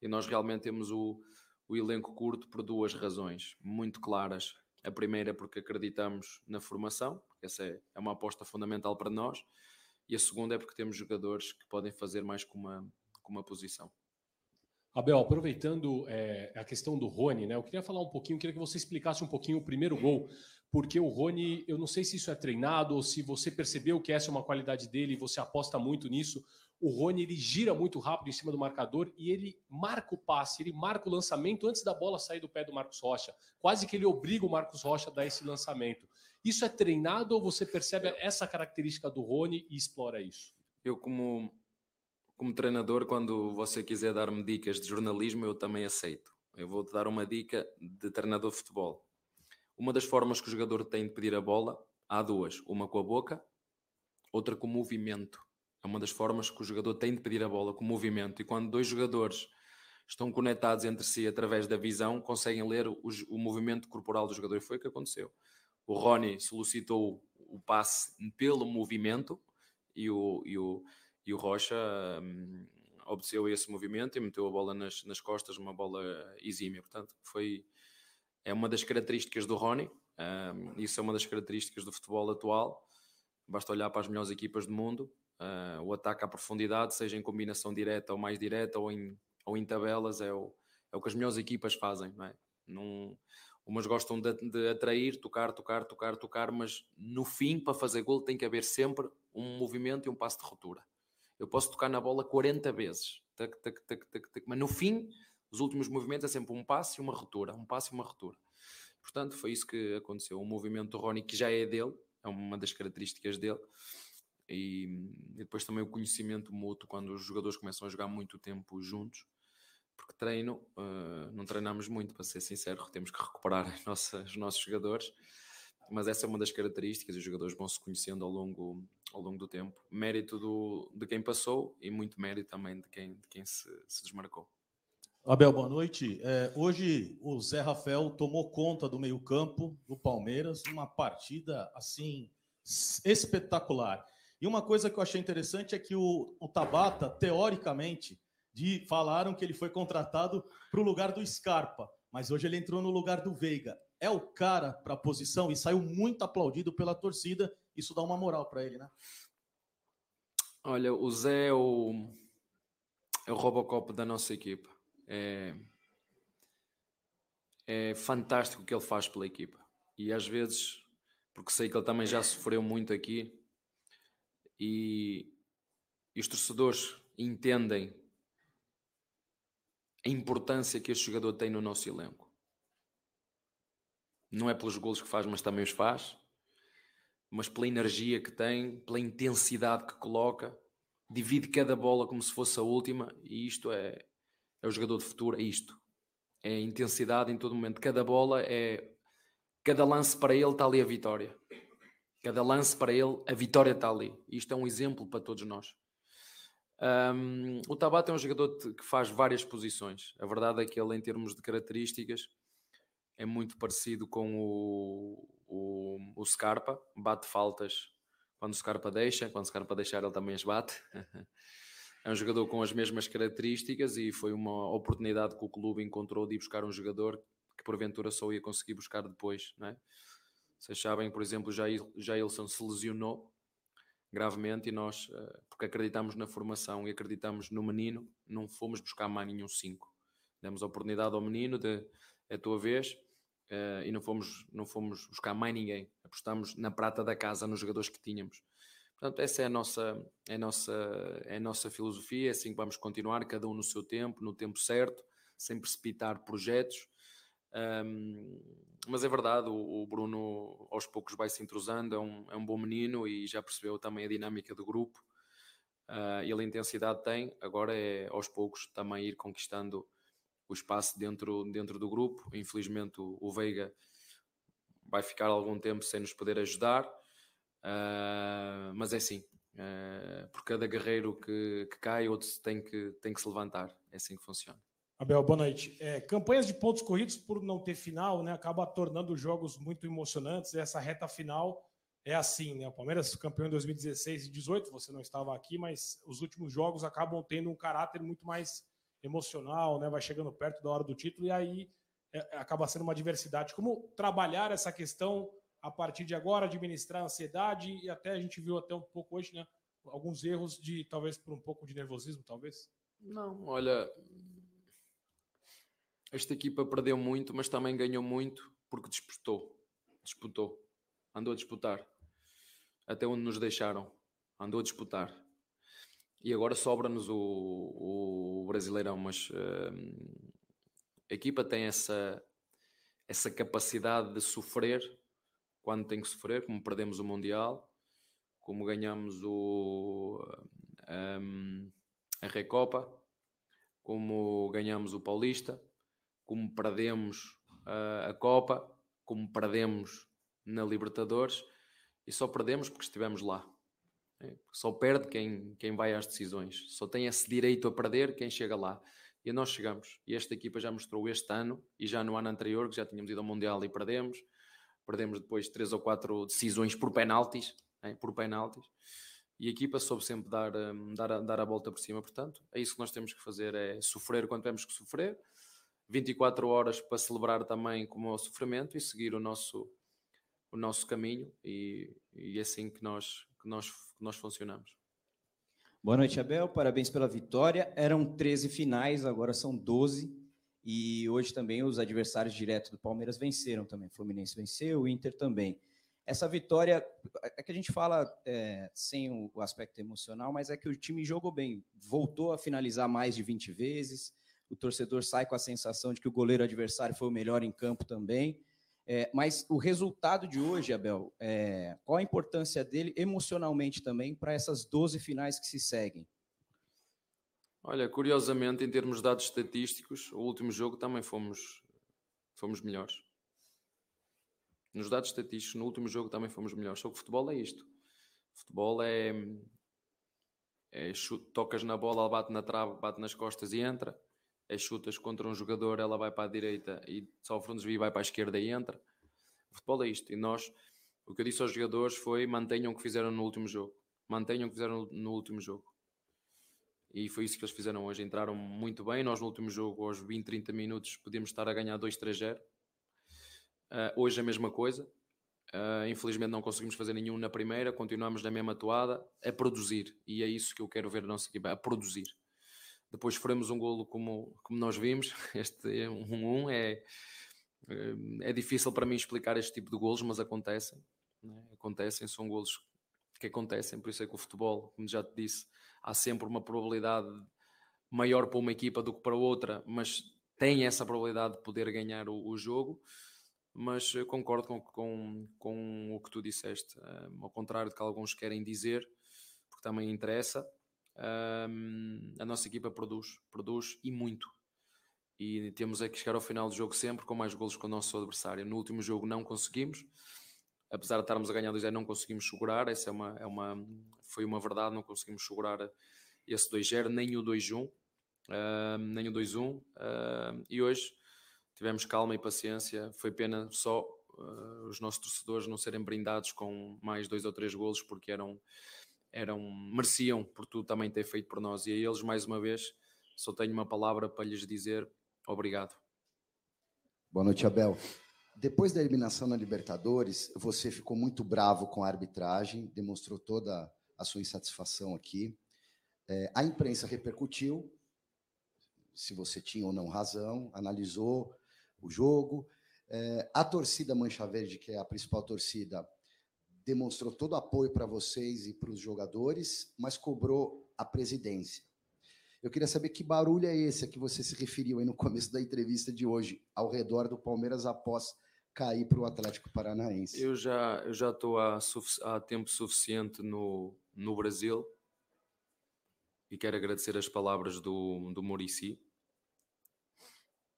Speaker 4: E nós realmente temos o, o elenco curto por duas razões muito claras. A primeira porque acreditamos na formação, essa é, é uma aposta fundamental para nós. E a segunda é porque temos jogadores que podem fazer mais com uma, com uma posição.
Speaker 7: Abel, aproveitando é, a questão do Rony, né? Eu queria falar um pouquinho, queria que você explicasse um pouquinho o primeiro gol, porque o Rony, eu não sei se isso é treinado ou se você percebeu que essa é uma qualidade dele e você aposta muito nisso. O Rony ele gira muito rápido em cima do marcador e ele marca o passe, ele marca o lançamento antes da bola sair do pé do Marcos Rocha. Quase que ele obriga o Marcos Rocha a dar esse lançamento. Isso é treinado ou você percebe essa característica do Rony e explora isso?
Speaker 4: Eu, como como treinador, quando você quiser dar-me dicas de jornalismo, eu também aceito. Eu vou-te dar uma dica de treinador de futebol. Uma das formas que o jogador tem de pedir a bola, há duas. Uma com a boca, outra com o movimento. É uma das formas que o jogador tem de pedir a bola, com o movimento. E quando dois jogadores estão conectados entre si através da visão, conseguem ler o, o movimento corporal do jogador. E foi o que aconteceu. O Rony solicitou o passe pelo movimento e o, e o, e o Rocha um, obteceu esse movimento e meteu a bola nas, nas costas, uma bola exímia. Portanto, foi, é uma das características do Rony, um, isso é uma das características do futebol atual. Basta olhar para as melhores equipas do mundo, uh, o ataque à profundidade, seja em combinação direta ou mais direta ou em, ou em tabelas, é o, é o que as melhores equipas fazem. Não é? Num, umas gostam de, de, atrair, tocar, tocar, tocar, tocar, mas no fim, para fazer gol, tem que haver sempre um movimento e um passo de ruptura. Eu posso tocar na bola 40 vezes, tac, tac, tac, tac, tac, mas no fim, os últimos movimentos é sempre um passo e uma ruptura, um passo e uma ruptura. Portanto, foi isso que aconteceu. O movimento do Rony, que já é dele, é uma das características dele, e, e depois também o conhecimento mútuo quando os jogadores começam a jogar muito tempo juntos porque treino, uh, não treinamos muito, para ser sincero, temos que recuperar os nossos jogadores mas essa é uma das características, os jogadores vão se conhecendo ao longo, ao longo do tempo. Mérito do, de quem passou e muito mérito também de quem, de quem se, se desmarcou.
Speaker 8: Abel, boa noite. É, hoje o Zé Rafael tomou conta do meio-campo do Palmeiras, uma partida assim espetacular. E uma coisa que eu achei interessante é que o, o Tabata, teoricamente, de, falaram que ele foi contratado para o lugar do Scarpa, mas hoje ele entrou no lugar do Veiga é o cara para a posição e saiu muito aplaudido pela torcida. Isso dá uma moral para ele, né?
Speaker 4: Olha, o Zé é o, é o Robocop da nossa equipa. É, é fantástico o que ele faz pela equipa. E às vezes, porque sei que ele também já sofreu muito aqui, e, e os torcedores entendem a importância que este jogador tem no nosso elenco não é pelos golos que faz, mas também os faz, mas pela energia que tem, pela intensidade que coloca, divide cada bola como se fosse a última, e isto é, é o jogador de futuro, é isto. É intensidade em todo momento. Cada bola é. Cada lance para ele está ali a vitória. Cada lance para ele, a vitória está ali. Isto é um exemplo para todos nós. Um, o Tabata é um jogador que faz várias posições. A verdade é que ele, em termos de características, é muito parecido com o, o, o Scarpa, bate faltas quando o Scarpa deixa, quando o Scarpa deixar ele também as bate. é um jogador com as mesmas características e foi uma oportunidade que o clube encontrou de ir buscar um jogador que porventura só ia conseguir buscar depois, não é? Vocês sabem, por exemplo, já Jailson se lesionou gravemente e nós, eh, porque acreditamos na formação e acreditamos no menino, não fomos buscar mais nenhum 5. Demos a oportunidade ao menino de a tua vez, uh, e não fomos, não fomos buscar mais ninguém. Apostamos na prata da casa, nos jogadores que tínhamos. Portanto, essa é a nossa, é a nossa, é a nossa filosofia, é assim que vamos continuar, cada um no seu tempo, no tempo certo, sem precipitar projetos. Um, mas é verdade, o, o, Bruno aos poucos vai se entrosando, é um, é um bom menino e já percebeu também a dinâmica do grupo. Uh, ele a intensidade tem, agora é aos poucos também ir conquistando o espaço dentro, dentro do grupo. Infelizmente, o, o Veiga vai ficar algum tempo sem nos poder ajudar, uh, mas é assim. Uh, por cada guerreiro que, que cai, outro tem que, tem que se levantar. É assim que funciona.
Speaker 9: Abel, boa noite. É, campanhas de pontos corridos por não ter final, né, acaba tornando jogos muito emocionantes. Essa reta final é assim, né? O Palmeiras campeão em 2016 e 2018, você não estava aqui, mas os últimos jogos acabam tendo um caráter muito mais emocional, né? Vai chegando perto da hora do título e aí é, acaba sendo uma diversidade. Como trabalhar essa questão a partir de agora, administrar a ansiedade e até a gente viu até um pouco hoje, né? Alguns erros de talvez por um pouco de nervosismo, talvez.
Speaker 4: Não, olha, esta equipa perdeu muito, mas também ganhou muito porque disputou, disputou, andou a disputar até onde nos deixaram, andou a disputar. E agora sobra-nos o, o Brasileirão, mas uh, a equipa tem essa, essa capacidade de sofrer quando tem que sofrer, como perdemos o Mundial, como ganhamos o, um, a Recopa, como ganhamos o Paulista, como perdemos a, a Copa, como perdemos na Libertadores e só perdemos porque estivemos lá. É, só perde quem, quem vai às decisões, só tem esse direito a perder quem chega lá. E nós chegamos. E esta equipa já mostrou este ano e já no ano anterior, que já tínhamos ido ao Mundial e perdemos. Perdemos depois três ou quatro decisões por penaltis, é? por penaltis. E a equipa soube sempre dar, um, dar, dar a volta por cima. Portanto, é isso que nós temos que fazer: é sofrer quando temos que sofrer. 24 horas para celebrar também como o sofrimento e seguir o nosso, o nosso caminho. E, e é assim que nós, que nós, que nós funcionamos.
Speaker 10: Boa noite, Abel. Parabéns pela vitória. Eram 13 finais, agora são 12. E hoje também os adversários diretos do Palmeiras venceram também. Fluminense venceu, o Inter também. Essa vitória, é que a gente fala é, sem o aspecto emocional, mas é que o time jogou bem. Voltou a finalizar mais de 20 vezes. O torcedor sai com a sensação de que o goleiro adversário foi o melhor em campo também. É, mas o resultado de hoje, Abel, é, qual a importância dele emocionalmente também para essas 12 finais que se seguem?
Speaker 4: Olha, curiosamente, em termos de dados estatísticos, o último jogo também fomos, fomos melhores. Nos dados estatísticos, no último jogo também fomos melhores. Só que o futebol é isto. O futebol é, é chute, tocas na bola, ela bate na trave, bate nas costas e entra é chutas contra um jogador, ela vai para a direita e sofre um desvio, vai para a esquerda e entra. O futebol é isto. E nós, o que eu disse aos jogadores foi mantenham o que fizeram no último jogo. Mantenham o que fizeram no último jogo. E foi isso que eles fizeram hoje. Entraram muito bem. Nós, no último jogo, aos 20, 30 minutos, podíamos estar a ganhar 2-3-0. Uh, hoje, a mesma coisa. Uh, infelizmente, não conseguimos fazer nenhum na primeira. Continuamos na mesma toada a produzir. E é isso que eu quero ver a nossa equipa: a produzir depois sofremos um golo como, como nós vimos. Este 1-1 é, é, é difícil para mim explicar este tipo de golos, mas acontecem. Né? Acontecem, são golos que acontecem. Por isso é que o futebol, como já te disse, há sempre uma probabilidade maior para uma equipa do que para outra, mas tem essa probabilidade de poder ganhar o, o jogo. Mas concordo com, com, com o que tu disseste, um, ao contrário do que alguns querem dizer, porque também interessa um, a nossa equipa produz, produz e muito. E temos é que chegar ao final do jogo sempre com mais golos que o nosso adversário. No último jogo não conseguimos, apesar de estarmos a ganhar 2-0, não conseguimos segurar. Essa é uma, é uma, foi uma verdade, não conseguimos segurar esse 2-0, nem o 2-1, uh, nem o 2-1. Uh, e hoje tivemos calma e paciência. Foi pena só uh, os nossos torcedores não serem brindados com mais dois ou três golos, porque eram eram, mereciam por tu também ter feito por nós. E a eles, mais uma vez, só tenho uma palavra para lhes dizer obrigado.
Speaker 11: Boa noite, Abel. Depois da eliminação na Libertadores, você ficou muito bravo com a arbitragem, demonstrou toda a sua insatisfação aqui. É, a imprensa repercutiu, se você tinha ou não razão, analisou o jogo. É, a torcida Mancha Verde, que é a principal torcida, demonstrou todo apoio para vocês e para os jogadores, mas cobrou a presidência. Eu queria saber que barulho é esse a que você se referiu aí no começo da entrevista de hoje, ao redor do Palmeiras após cair para o Atlético Paranaense.
Speaker 4: Eu já eu já estou há, há tempo suficiente no, no Brasil e quero agradecer as palavras do, do Murici,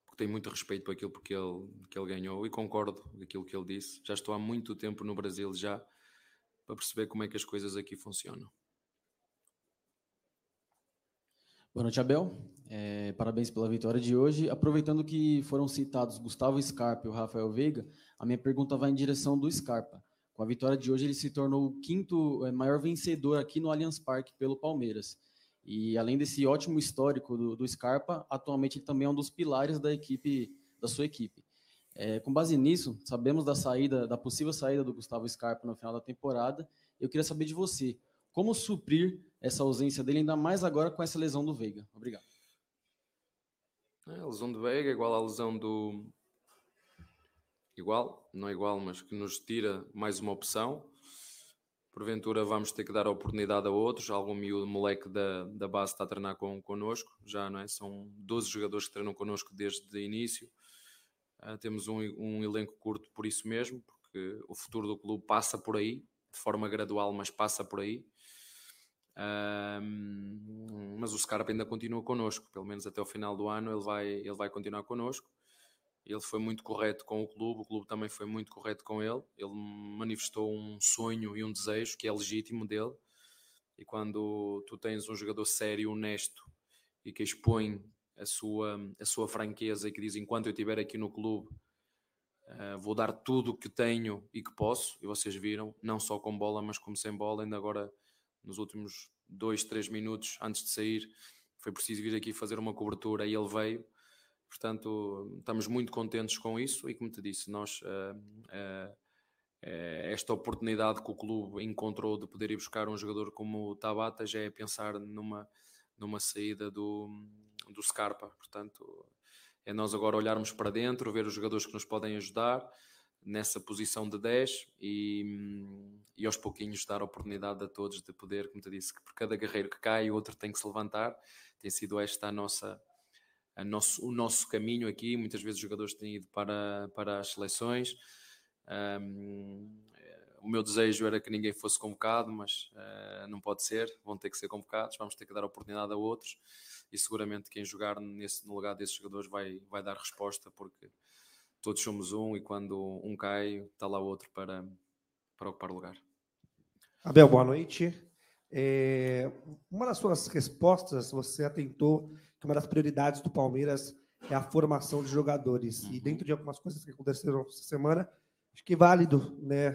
Speaker 4: porque tenho muito respeito por aquilo porque ele, que ele ganhou e concordo com aquilo que ele disse. Já estou há muito tempo no Brasil já para perceber como é que as coisas aqui funcionam.
Speaker 12: Boa noite, Abel. É, parabéns pela vitória de hoje. Aproveitando que foram citados Gustavo Scarpa e o Rafael Veiga, a minha pergunta vai em direção do Scarpa. Com a vitória de hoje, ele se tornou o quinto é, maior vencedor aqui no Allianz Parque pelo Palmeiras. E além desse ótimo histórico do, do Scarpa, atualmente ele também é um dos pilares da equipe, da sua equipe. É, com base nisso, sabemos da saída, da possível saída do Gustavo Scarpa no final da temporada. Eu queria saber de você, como suprir essa ausência dele, ainda mais agora com essa lesão do Veiga? Obrigado.
Speaker 4: É, a lesão do Veiga igual à lesão do. Igual, não é igual, mas que nos tira mais uma opção. Porventura vamos ter que dar oportunidade a outros. Algum miúdo moleque da, da base está a treinar com, connosco, já não é? São 12 jogadores que treinam connosco desde o início. Uh, temos um, um elenco curto por isso mesmo, porque o futuro do clube passa por aí, de forma gradual, mas passa por aí. Um, mas o Scarpa ainda continua connosco, pelo menos até o final do ano ele vai, ele vai continuar connosco. Ele foi muito correto com o clube, o clube também foi muito correto com ele. Ele manifestou um sonho e um desejo que é legítimo dele. E quando tu tens um jogador sério, honesto e que expõe a sua, a sua franqueza e que diz: enquanto eu estiver aqui no clube, uh, vou dar tudo o que tenho e que posso. E vocês viram, não só com bola, mas como sem bola. Ainda agora nos últimos dois, três minutos antes de sair, foi preciso vir aqui fazer uma cobertura e ele veio. Portanto, estamos muito contentes com isso e, como te disse, nós uh, uh, esta oportunidade que o clube encontrou de poder ir buscar um jogador como o Tabata já é pensar numa, numa saída do, do Scarpa. Portanto, é nós agora olharmos para dentro, ver os jogadores que nos podem ajudar nessa posição de 10 e, e aos pouquinhos dar a oportunidade a todos de poder, como te disse, que por cada guerreiro que cai, outro tem que se levantar. Tem sido esta a nossa, a nosso, o nosso caminho aqui. Muitas vezes os jogadores têm ido para, para as seleções. Um, o meu desejo era que ninguém fosse convocado, mas uh, não pode ser, vão ter que ser convocados, vamos ter que dar oportunidade a outros e seguramente quem jogar nesse, no lugar desses jogadores vai, vai dar resposta, porque todos somos um e quando um cai, está lá outro para, para ocupar o lugar.
Speaker 13: Abel, boa noite. É, uma das suas respostas, você atentou que uma das prioridades do Palmeiras é a formação de jogadores. Uhum. E dentro de algumas coisas que aconteceram essa semana, acho que é válido né,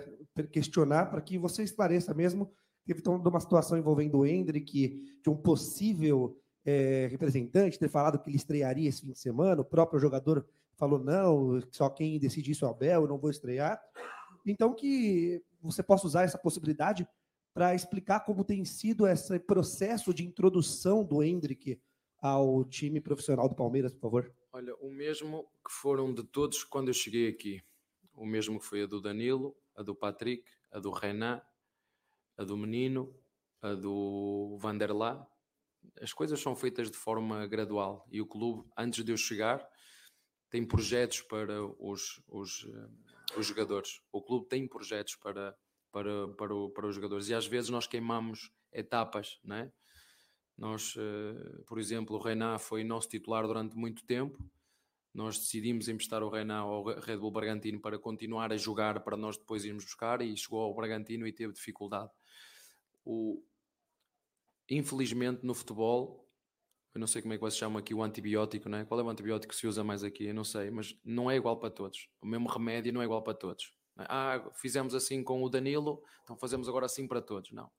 Speaker 13: questionar para que você esclareça mesmo. Teve toda uma situação envolvendo o Hendrick, de um possível é, representante ter falado que ele estrearia esse fim de semana, o próprio jogador falou: não, só quem decide isso é o Abel, eu não vou estrear. Então, que você possa usar essa possibilidade para explicar como tem sido esse processo de introdução do Hendrick ao time profissional do Palmeiras, por favor.
Speaker 4: Olha, o mesmo que foram de todos quando eu cheguei aqui. O mesmo que foi a do Danilo, a do Patrick, a do Renan, a do Menino, a do Vanderlá. As coisas são feitas de forma gradual e o clube, antes de eu chegar, tem projetos para os, os, eh, os jogadores. O clube tem projetos para, para, para, o, para os jogadores e às vezes nós queimamos etapas, não é? Nós, uh, por exemplo, o Renan foi nosso titular durante muito tempo. Nós decidimos emprestar o Renan ao Red Bull Bragantino para continuar a jogar, para nós depois irmos buscar, e chegou ao Bragantino e teve dificuldade. O... Infelizmente, no futebol, eu não sei como é que você chama aqui o antibiótico, não é? Qual é o antibiótico que se usa mais aqui? Eu não sei, mas não é igual para todos. O mesmo remédio não é igual para todos. É? Ah, fizemos assim com o Danilo, então fazemos agora assim para todos. Não.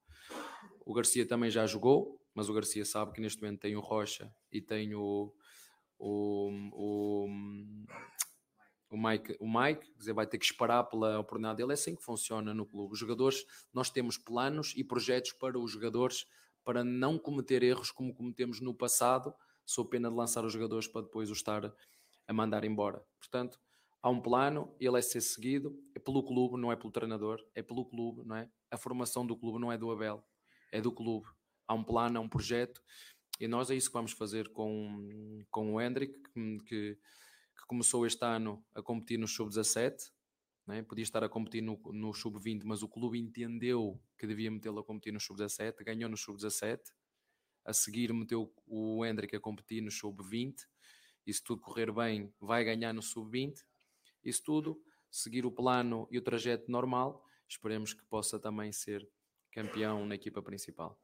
Speaker 4: O Garcia também já jogou, mas o Garcia sabe que neste momento tem o Rocha e tem o, o, o, o Mike, o Mike, dizer, vai ter que esperar pela oportunidade dele. É assim que funciona no clube. Os jogadores, nós temos planos e projetos para os jogadores para não cometer erros como cometemos no passado, sou pena de lançar os jogadores para depois o estar a mandar embora. Portanto, há um plano, ele é ser seguido, é pelo clube, não é pelo treinador, é pelo clube, não é? A formação do clube não é do Abel, é do clube. Há um plano, há um projeto, e nós é isso que vamos fazer com, com o Hendrick, que, que, começou este ano a competir no Sub-17, né? podia estar a competir no, no sub-20, mas o clube entendeu que devia metê-lo a competir no sub-17, ganhou no sub-17, a seguir meteu o Hendrick a competir no sub-20, e se tudo correr bem, vai ganhar no sub-20, isso tudo, seguir o plano e o trajeto normal, esperemos que possa também ser campeão na equipa principal.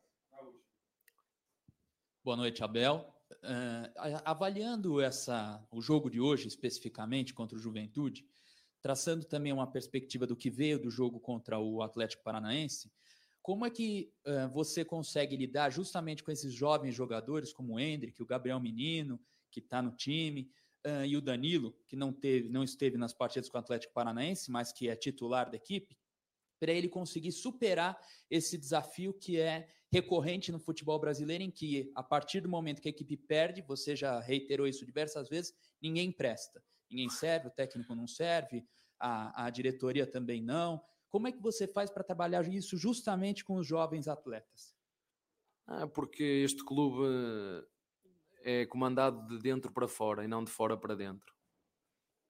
Speaker 5: Boa noite, Abel. Uh, avaliando essa, o jogo de hoje especificamente contra o Juventude, traçando também uma perspectiva do que veio do jogo contra o Atlético Paranaense, como é que uh, você consegue lidar justamente com esses jovens jogadores como o Hendrick, o Gabriel Menino, que está no time, uh, e o Danilo, que não, teve, não esteve nas partidas com o Atlético Paranaense, mas que é titular da equipe, para ele conseguir superar esse desafio que é recorrente no futebol brasileiro, em que a partir do momento que a equipe perde, você já reiterou isso diversas vezes, ninguém presta, ninguém serve, o técnico não serve, a, a diretoria também não. Como é que você faz para trabalhar isso justamente com os jovens atletas?
Speaker 4: Ah, porque este clube é comandado de dentro para fora e não de fora para dentro.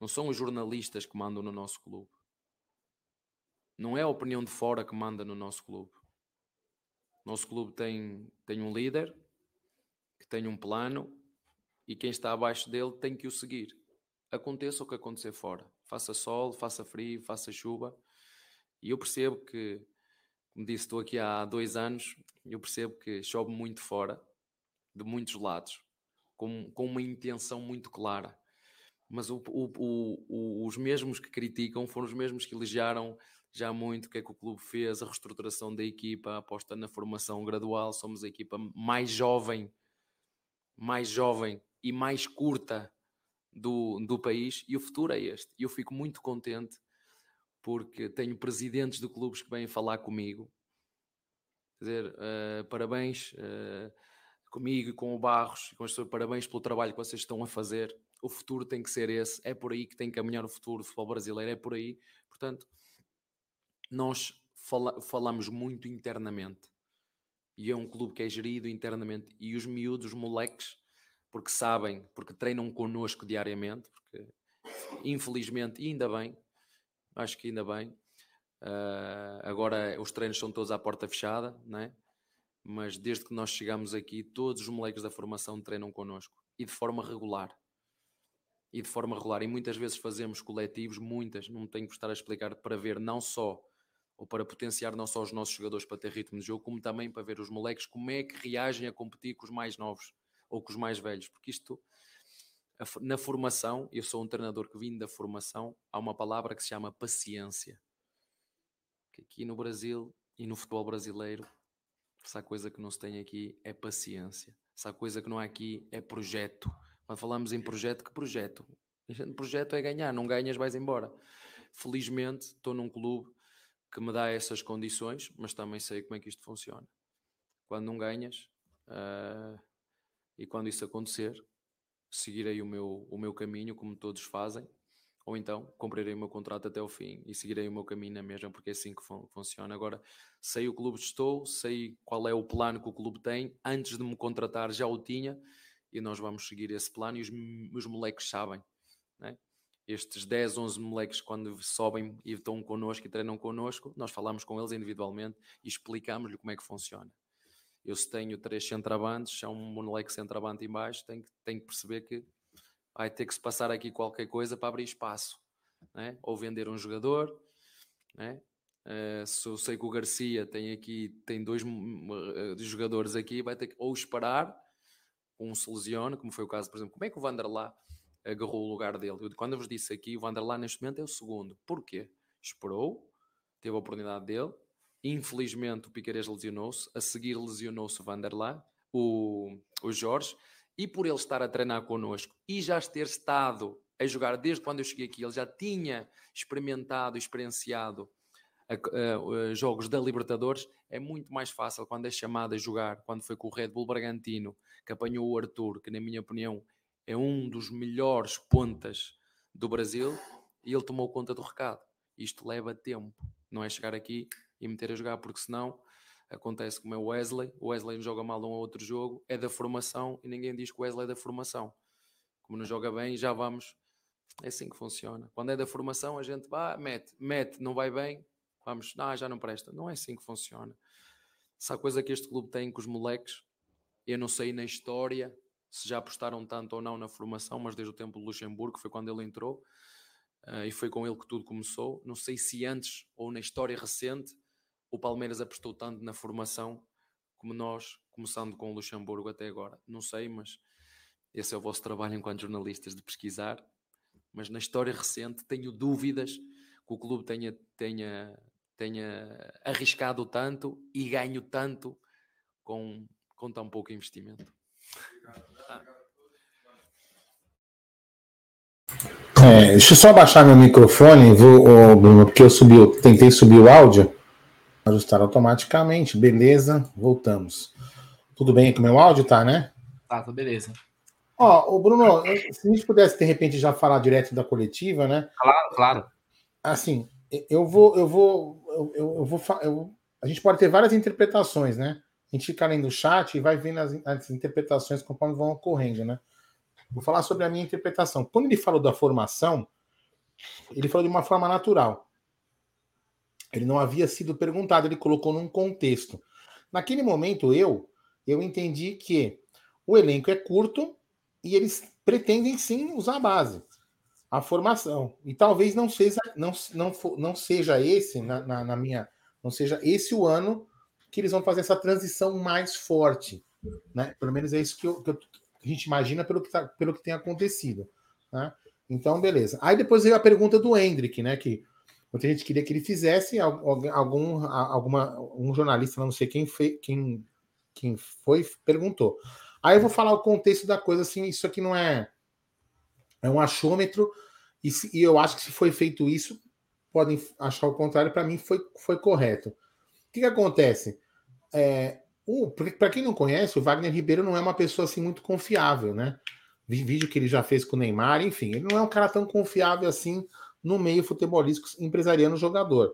Speaker 4: Não são os jornalistas que mandam no nosso clube. Não é a opinião de fora que manda no nosso clube. Nosso clube tem, tem um líder que tem um plano e quem está abaixo dele tem que o seguir. Aconteça o que acontecer fora. Faça sol, faça frio, faça chuva. E eu percebo que, como disse, estou aqui há dois anos, eu percebo que chove muito fora, de muitos lados com, com uma intenção muito clara. Mas o, o, o, os mesmos que criticam foram os mesmos que elogiaram já muito o que é que o clube fez, a reestruturação da equipa, a aposta na formação gradual. Somos a equipa mais jovem, mais jovem e mais curta do, do país e o futuro é este. E eu fico muito contente porque tenho presidentes de clubes que vêm falar comigo. Quer dizer, uh, parabéns. Uh, comigo e com o Barros com as parabéns pelo trabalho que vocês estão a fazer. O futuro tem que ser esse, é por aí que tem que caminhar o futuro do futebol brasileiro, é por aí. Portanto, nós fala, falamos muito internamente e é um clube que é gerido internamente e os miúdos, os moleques, porque sabem, porque treinam connosco diariamente, porque infelizmente, e ainda bem, acho que ainda bem, uh, agora os treinos são todos à porta fechada, não é? mas desde que nós chegamos aqui, todos os moleques da formação treinam connosco e de forma regular. E de forma regular. E muitas vezes fazemos coletivos, muitas, não tenho que estar a explicar, para ver não só ou para potenciar não só os nossos jogadores para ter ritmo de jogo, como também para ver os moleques como é que reagem a competir com os mais novos ou com os mais velhos, porque isto na formação, eu sou um treinador que vim da formação, há uma palavra que se chama paciência. Que aqui no Brasil e no futebol brasileiro se há coisa que não se tem aqui é paciência. Se há coisa que não há aqui é projeto. Quando falamos em projeto, que projeto? O projeto é ganhar, não ganhas, vais embora. Felizmente estou num clube que me dá essas condições, mas também sei como é que isto funciona. Quando não ganhas, uh, e quando isso acontecer, seguirei o meu, o meu caminho, como todos fazem, ou então cumprirei o meu contrato até o fim e seguirei o meu caminho na mesma, porque é assim que fun funciona. Agora, sei o clube estou, sei qual é o plano que o clube tem, antes de me contratar já o tinha, e nós vamos seguir esse plano, e os, os moleques sabem, né? Estes 10, 11 moleques, quando sobem e estão connosco e treinam connosco, nós falamos com eles individualmente e explicamos-lhe como é que funciona. Eu, se tenho três centrabantes, é um moleque centrabante em baixo, tenho, tenho que perceber que vai ter que se passar aqui qualquer coisa para abrir espaço, né? ou vender um jogador. Né? Uh, se eu sei que o Garcia tem aqui, tem dois uh, jogadores aqui, vai ter que ou esperar, um se lesiona, como foi o caso, por exemplo, como é que o Vanderlá agarrou o lugar dele? Eu, quando eu vos disse aqui, o Vanderlá neste momento é o segundo. Porquê? Esperou, teve a oportunidade dele, infelizmente o Piqueires lesionou-se, a seguir lesionou-se o Vanderlá, o, o Jorge, e por ele estar a treinar connosco e já ter estado a jogar desde quando eu cheguei aqui, ele já tinha experimentado, experienciado a, a, a, jogos da Libertadores, é muito mais fácil quando é chamado a jogar, quando foi com o Red Bull Bragantino, que apanhou o Arthur, que na minha opinião é um dos melhores pontas do Brasil, e ele tomou conta do recado. Isto leva tempo, não é chegar aqui e meter a jogar, porque senão acontece como é o Wesley, o Wesley joga mal um ou outro jogo, é da formação e ninguém diz que o Wesley é da formação. Como não joga bem, já vamos. É assim que funciona. Quando é da formação, a gente vai, mete, mete, não vai bem, vamos, ah, já não presta. Não é assim que funciona. Se há coisa que este clube tem com os moleques, eu não sei na história se já apostaram tanto ou não na formação, mas desde o tempo do Luxemburgo, foi quando ele entrou, uh, e foi com ele que tudo começou. Não sei se antes ou na história recente o Palmeiras apostou tanto na formação como nós começando com o Luxemburgo até agora. Não sei, mas esse é o vosso trabalho enquanto jornalistas de pesquisar. Mas na história recente tenho dúvidas que o clube tenha, tenha, tenha arriscado tanto e ganho tanto com, com tão pouco investimento.
Speaker 1: É, deixa eu só baixar meu microfone, vou, Bruno, porque eu subi, eu tentei subir o áudio, ajustar automaticamente, beleza, voltamos. Tudo bem com o meu áudio, tá, né?
Speaker 2: Tá, tá beleza.
Speaker 1: Ó, o Bruno, se a gente pudesse de repente já falar direto da coletiva, né?
Speaker 2: Claro, claro.
Speaker 1: Assim, eu vou, eu vou, eu, eu vou, eu, a gente pode ter várias interpretações, né? A gente fica lendo o chat e vai vendo as, as interpretações conforme vão ocorrendo, né? Vou falar sobre a minha interpretação. Quando ele falou da formação, ele falou de uma forma natural. Ele não havia sido perguntado, ele colocou num contexto. Naquele momento, eu, eu entendi que o elenco é curto e eles pretendem sim usar a base, a formação. E talvez não seja, não, não, não seja esse, na, na, na minha. Não seja esse o ano que eles vão fazer essa transição mais forte. Né? Pelo menos é isso que, eu, que, eu, a gente imagina pelo que, tá, pelo que tem acontecido. Né? Então, beleza. Aí depois veio a pergunta do Hendrick, né? Que muita gente queria que ele fizesse, algum, alguma, um jornalista, não sei quem, foi, quem, quem foi, perguntou. Aí eu vou falar o contexto da coisa, assim, isso aqui não é. É um achômetro, e, se, e eu acho que se foi feito isso, podem achar o contrário, para mim foi, foi correto. O que, que acontece? É, para quem não conhece, o Wagner Ribeiro não é uma pessoa assim muito confiável, né? Vídeo que ele já fez com o Neymar, enfim, ele não é um cara tão confiável assim no meio futebolístico empresariano jogador.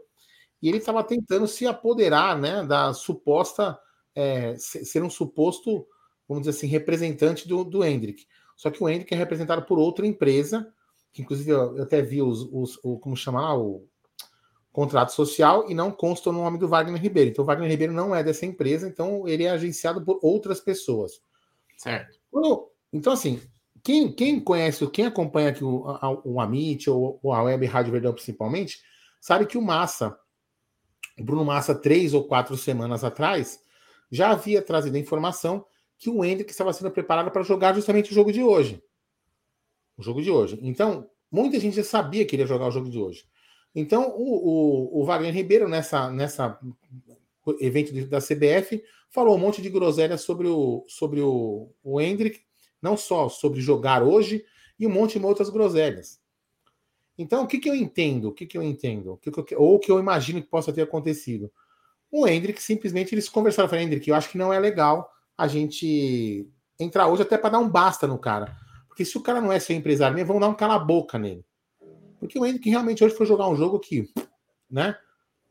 Speaker 1: E ele estava tentando se apoderar, né, da suposta é, ser um suposto, vamos dizer assim, representante do, do Hendrick. Só que o Hendrick é representado por outra empresa, que inclusive eu, até vi os, os o, como chamar o contrato social e não consta o nome do Wagner Ribeiro. Então, o Wagner Ribeiro não é dessa empresa, então ele é agenciado por outras pessoas.
Speaker 2: Certo.
Speaker 1: Então, assim, quem, quem conhece, quem acompanha aqui o, o Amit ou, ou a Web Rádio Verdão principalmente, sabe que o Massa, o Bruno Massa, três ou quatro semanas atrás, já havia trazido a informação que o Hendrick estava sendo preparado para jogar justamente o jogo de hoje. O jogo de hoje. Então, muita gente já sabia que ele ia jogar o jogo de hoje. Então, o, o, o Wagner Ribeiro, nessa, nessa evento da CBF, falou um monte de groselha sobre o, sobre o, o Hendrick, não só sobre jogar hoje, e um monte de outras groselhas. Então, o que, que eu entendo? O que, que eu entendo? O que que eu, ou o que eu imagino que possa ter acontecido? O Hendrick simplesmente eles conversaram o Hendrick, eu acho que não é legal a gente entrar hoje até para dar um basta no cara. Porque se o cara não é seu empresário mesmo, vão dar um cala-boca nele. Porque o Hendrick realmente hoje foi jogar um jogo que, né?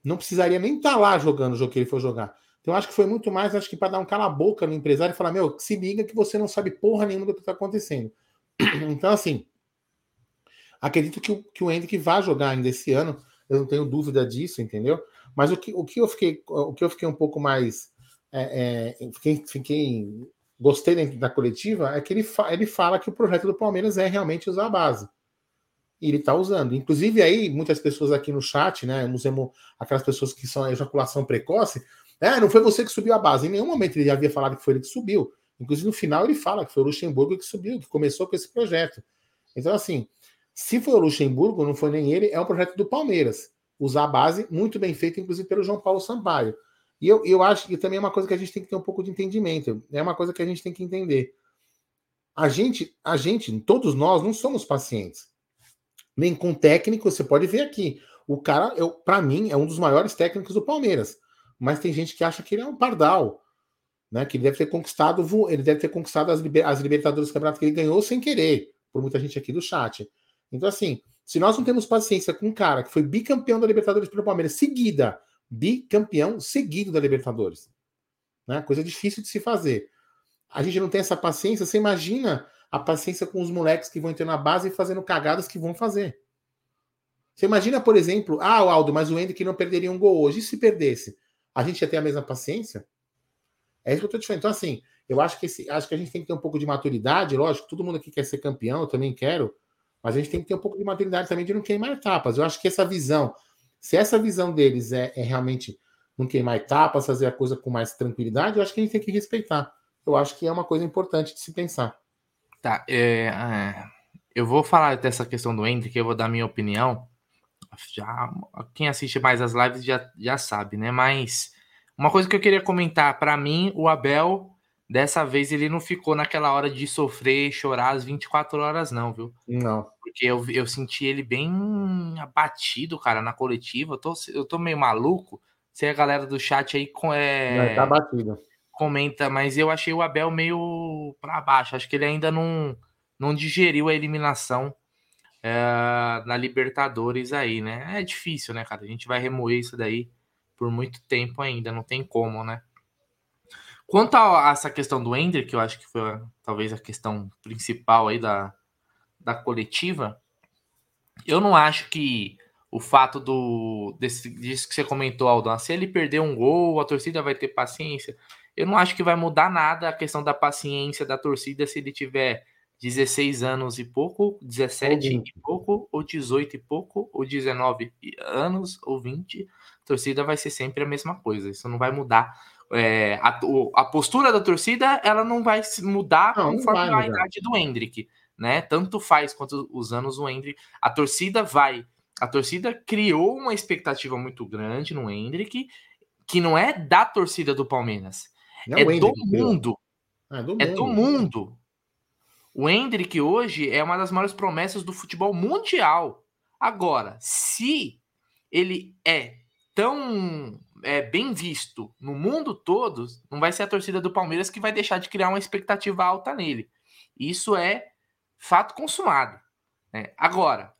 Speaker 1: Não precisaria nem estar tá lá jogando o jogo que ele foi jogar. Então, acho que foi muito mais, acho que para dar um cala-boca no empresário e falar: meu, se liga que você não sabe porra nenhuma do que está acontecendo. Então, assim, acredito que o, que o Hendrick vai jogar ainda esse ano, eu não tenho dúvida disso, entendeu? Mas o que, o que, eu, fiquei, o que eu fiquei um pouco mais. É, é, fiquei, fiquei, gostei da coletiva é que ele, fa, ele fala que o projeto do Palmeiras é realmente usar a base e ele está usando. Inclusive, aí, muitas pessoas aqui no chat, né? Aquelas pessoas que são ejaculação precoce. É, não foi você que subiu a base. Em nenhum momento ele havia falado que foi ele que subiu. Inclusive, no final, ele fala que foi o Luxemburgo que subiu, que começou com esse projeto. Então, assim, se foi o Luxemburgo, não foi nem ele, é um projeto do Palmeiras. Usar a base, muito bem feito, inclusive pelo João Paulo Sampaio. E eu, eu acho que também é uma coisa que a gente tem que ter um pouco de entendimento. É uma coisa que a gente tem que entender. A gente, a gente, todos nós, não somos pacientes nem com técnico, você pode ver aqui. O cara, para mim, é um dos maiores técnicos do Palmeiras. Mas tem gente que acha que ele é um pardal, né? Que ele deve ter conquistado, ele deve ter conquistado as, as Libertadores do Campeonato que ele ganhou sem querer, por muita gente aqui do chat. Então, assim, se nós não temos paciência com um cara que foi bicampeão da Libertadores pelo Palmeiras, seguida, bicampeão seguido da Libertadores, né? Coisa difícil de se fazer. A gente não tem essa paciência, você imagina a paciência com os moleques que vão entrar na base e fazendo cagadas que vão fazer. Você imagina, por exemplo, ah, Aldo, mas o Hendrick não perderia um gol hoje. E se perdesse? A gente ia ter a mesma paciência? É isso que eu estou te falando. Então, assim, eu acho que, esse, acho que a gente tem que ter um pouco de maturidade, lógico, todo mundo aqui quer ser campeão, eu também quero, mas a gente tem que ter um pouco de maturidade também de não queimar etapas. Eu acho que essa visão, se essa visão deles é, é realmente não queimar etapas, fazer a coisa com mais tranquilidade, eu acho que a gente tem que respeitar. Eu acho que é uma coisa importante de se pensar.
Speaker 2: Tá, é, é, eu vou falar dessa questão do Hendrick, eu vou dar minha opinião. Já, quem assiste mais as lives já, já sabe, né? Mas uma coisa que eu queria comentar, para mim, o Abel, dessa vez, ele não ficou naquela hora de sofrer e chorar às 24 horas, não, viu?
Speaker 1: Não.
Speaker 2: Porque eu, eu senti ele bem abatido, cara, na coletiva. Eu tô, eu tô meio maluco. Se a galera do chat aí com, é,
Speaker 1: tá abatido.
Speaker 2: comenta, mas eu achei o Abel meio para baixo. Acho que ele ainda não, não digeriu a eliminação é, na Libertadores aí, né? É difícil, né, cara? A gente vai remoer isso daí por muito tempo ainda, não tem como, né? Quanto a essa questão do Ender, que eu acho que foi talvez a questão principal aí da, da coletiva, eu não acho que o fato do desse, disso que você comentou, Aldão, se ele perder um gol, a torcida vai ter paciência. Eu não acho que vai mudar nada a questão da paciência da torcida se ele tiver 16 anos e pouco, 17 e pouco, ou 18 e pouco, ou 19 anos, ou 20, a torcida vai ser sempre a mesma coisa. Isso não vai mudar. É, a, a, postura da torcida ela não vai mudar não, conforme não vai, a idade do Hendrick, né? Tanto faz quanto os anos o Hendrick. A torcida vai. A torcida criou uma expectativa muito grande no Hendrick, que não é da torcida do Palmeiras. Não é, do mundo. É do mundo. É do mundo. O Hendrick hoje é uma das maiores promessas do futebol mundial. Agora, se ele é tão é, bem visto no mundo todo, não vai ser a torcida do Palmeiras que vai deixar de criar uma expectativa alta nele. Isso é fato consumado. Né? Agora,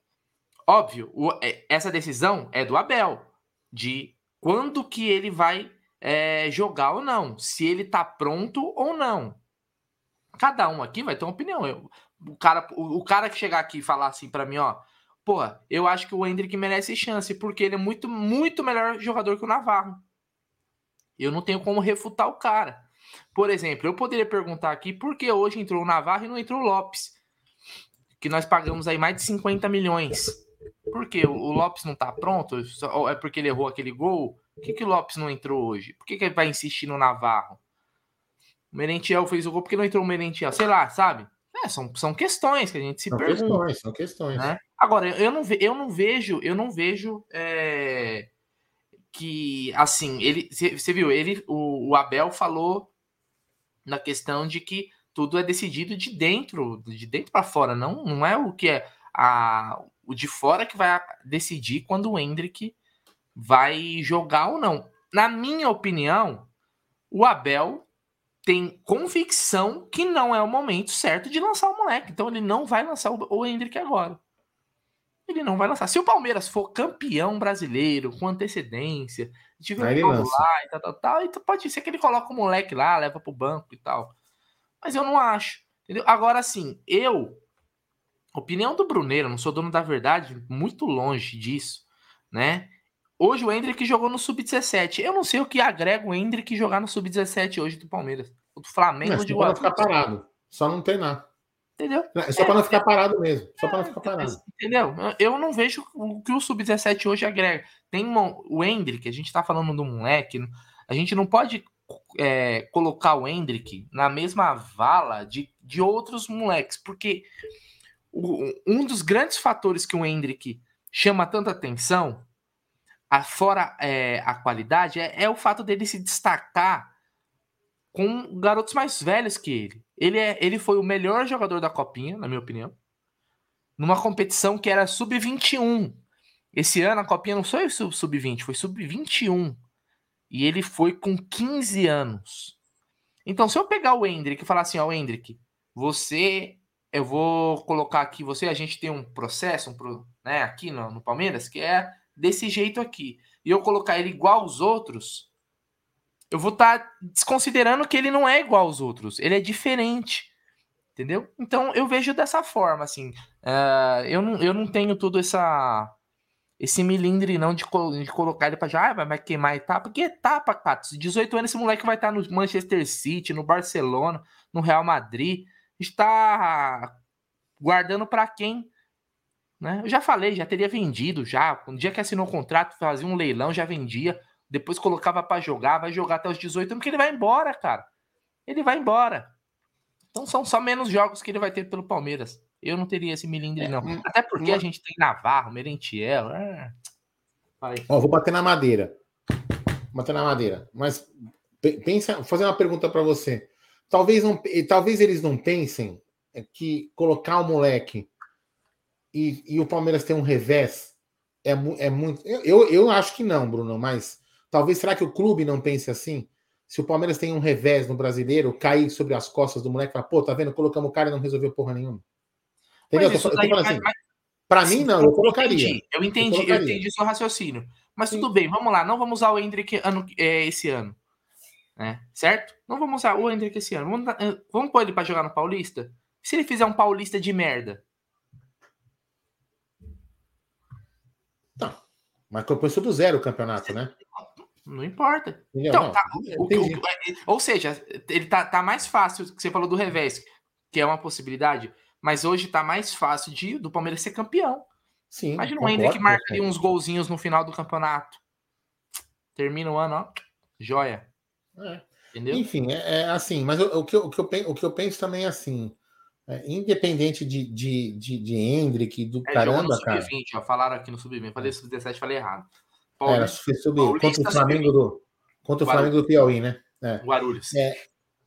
Speaker 2: óbvio, o, é, essa decisão é do Abel, de quando que ele vai é, jogar ou não, se ele tá pronto ou não. Cada um aqui vai ter uma opinião. Eu, o, cara, o, o, cara que chegar aqui e falar assim para mim, ó, pô, eu acho que o Hendrick merece chance, porque ele é muito, muito melhor jogador que o Navarro. Eu não tenho como refutar o cara. Por exemplo, eu poderia perguntar aqui por que hoje entrou o Navarro e não entrou o Lopes, que nós pagamos aí mais de 50 milhões. Por que o Lopes não tá pronto? É porque ele errou aquele gol? Por que, que o Lopes não entrou hoje? Por que, que ele vai insistir no Navarro? O Merentiel fez o gol porque não entrou o Merentiel. Sei lá, sabe? É, são, são questões que a gente se
Speaker 1: são
Speaker 2: pergunta.
Speaker 1: Questões, são questões.
Speaker 2: Né? Agora, eu não, ve, eu não vejo, eu não vejo é, que assim, ele. Você viu, ele, o, o, Abel falou na questão de que tudo é decidido de dentro, de dentro para fora, não, não é o que é a, o de fora que vai decidir quando o Hendrick vai jogar ou não. Na minha opinião, o Abel tem convicção que não é o momento certo de lançar o moleque. Então ele não vai lançar o Hendrick agora. Ele não vai lançar. Se o Palmeiras for campeão brasileiro, com antecedência, tiver um lá e tal, tal, tal, então pode ser que ele coloque o moleque lá, leva pro banco e tal. Mas eu não acho. Entendeu? Agora, sim, eu. Opinião do Bruneiro, não sou dono da verdade, muito longe disso, né? Hoje o Hendrick jogou no Sub-17. Eu não sei o que agrega o Hendrick jogar no Sub-17 hoje do Palmeiras. Do Flamengo
Speaker 1: não,
Speaker 2: de
Speaker 1: Guarulhos. Só pra ficar parado. Só não tem nada.
Speaker 2: Entendeu?
Speaker 1: É só é, para não ficar parado mesmo. Só é, para não ficar parado.
Speaker 2: Entendeu? Eu não vejo o que o Sub-17 hoje agrega. Tem uma, o Hendrick, a gente está falando do moleque. A gente não pode é, colocar o Hendrick na mesma vala de, de outros moleques, porque o, um dos grandes fatores que o Hendrick chama tanta atenção a, fora é, a qualidade, é, é, o fato dele se destacar com garotos mais velhos que ele. Ele, é, ele foi o melhor jogador da Copinha, na minha opinião, numa competição que era sub-21. Esse ano a Copinha não foi sub-20, foi sub-21. E ele foi com 15 anos. Então, se eu pegar o Hendrick e falar assim, ó, oh, Hendrick, você, eu vou colocar aqui você, a gente tem um processo, um né, aqui no, no Palmeiras, que é desse jeito aqui, e eu colocar ele igual aos outros, eu vou estar tá desconsiderando que ele não é igual aos outros, ele é diferente. Entendeu? Então eu vejo dessa forma, assim. Uh, eu, não, eu não tenho todo essa esse milindre não de, de colocar ele para já ah, vai queimar etapa, porque etapa, cara. 18 anos esse moleque vai estar no Manchester City, no Barcelona, no Real Madrid. Está guardando para quem? Né? Eu já falei, já teria vendido já. No dia que assinou o contrato, fazia um leilão, já vendia. depois colocava para jogar, vai jogar até os 18 anos, porque ele vai embora, cara. Ele vai embora. Então são só menos jogos que ele vai ter pelo Palmeiras. Eu não teria esse milindre, não.
Speaker 1: Hum,
Speaker 2: Até porque a gente tem Navarro, Merentiel. É...
Speaker 1: Ó, vou bater na madeira. Bater na madeira. Mas pe- pensa, vou fazer uma pergunta para você. Talvez, não, talvez eles não pensem é, que colocar o moleque e, e o Palmeiras ter um revés é, é muito. Eu, eu, eu acho que não, Bruno, mas talvez será que o clube não pense assim? Se o Palmeiras tem um revés no brasileiro, cair sobre as costas do moleque e falar, pô, tá vendo? Colocamos o cara e não resolveu porra nenhuma. Entendeu?
Speaker 2: Mas
Speaker 1: Eu tô, eu tô assim.
Speaker 2: mas-
Speaker 1: Pra mim, não, eu colocaria.
Speaker 2: entendi, eu entendi, eu,
Speaker 1: colocaria.
Speaker 2: entendi seu raciocínio. Mas tudo bem, vamos lá. Não vamos usar o Hendrick ano, é, esse ano. Né? Certo? Não vamos usar o Hendrick esse ano. Vamos, eh, vamos pôr ele pra jogar no Paulista? Se ele fizer um Paulista de merda?
Speaker 1: Mas começou do zero o campeonato, né?
Speaker 2: Não importa. Então,
Speaker 1: Não,
Speaker 2: tá, o- o- ou seja, ele tá, tá mais fácil, que você falou do revés, que é uma possibilidade, mas hoje tá mais fácil de do Palmeiras ser campeão.
Speaker 1: Sim,
Speaker 2: Imagina o Hendrick marca ali uns golzinhos no final do campeonato. Termina o ano, ó, joia.
Speaker 1: É.
Speaker 2: Entendeu?
Speaker 1: Enfim, é, é assim, mas o, o que eu, o, que eu o que eu penso também é assim, é, independente de, de, de, de Hendrick, do
Speaker 2: É, jogou no
Speaker 1: caramba, cara.
Speaker 2: Sub-20, ó, falaram aqui no Sub-20. Falei Sub-17, falei errado.
Speaker 1: Era, foi sobre,
Speaker 2: Paulista
Speaker 1: contra o Flamengo do, contra o
Speaker 2: Guarulhos.
Speaker 1: Flamengo do Piauí, né? É.
Speaker 2: Guarulhos.
Speaker 1: É,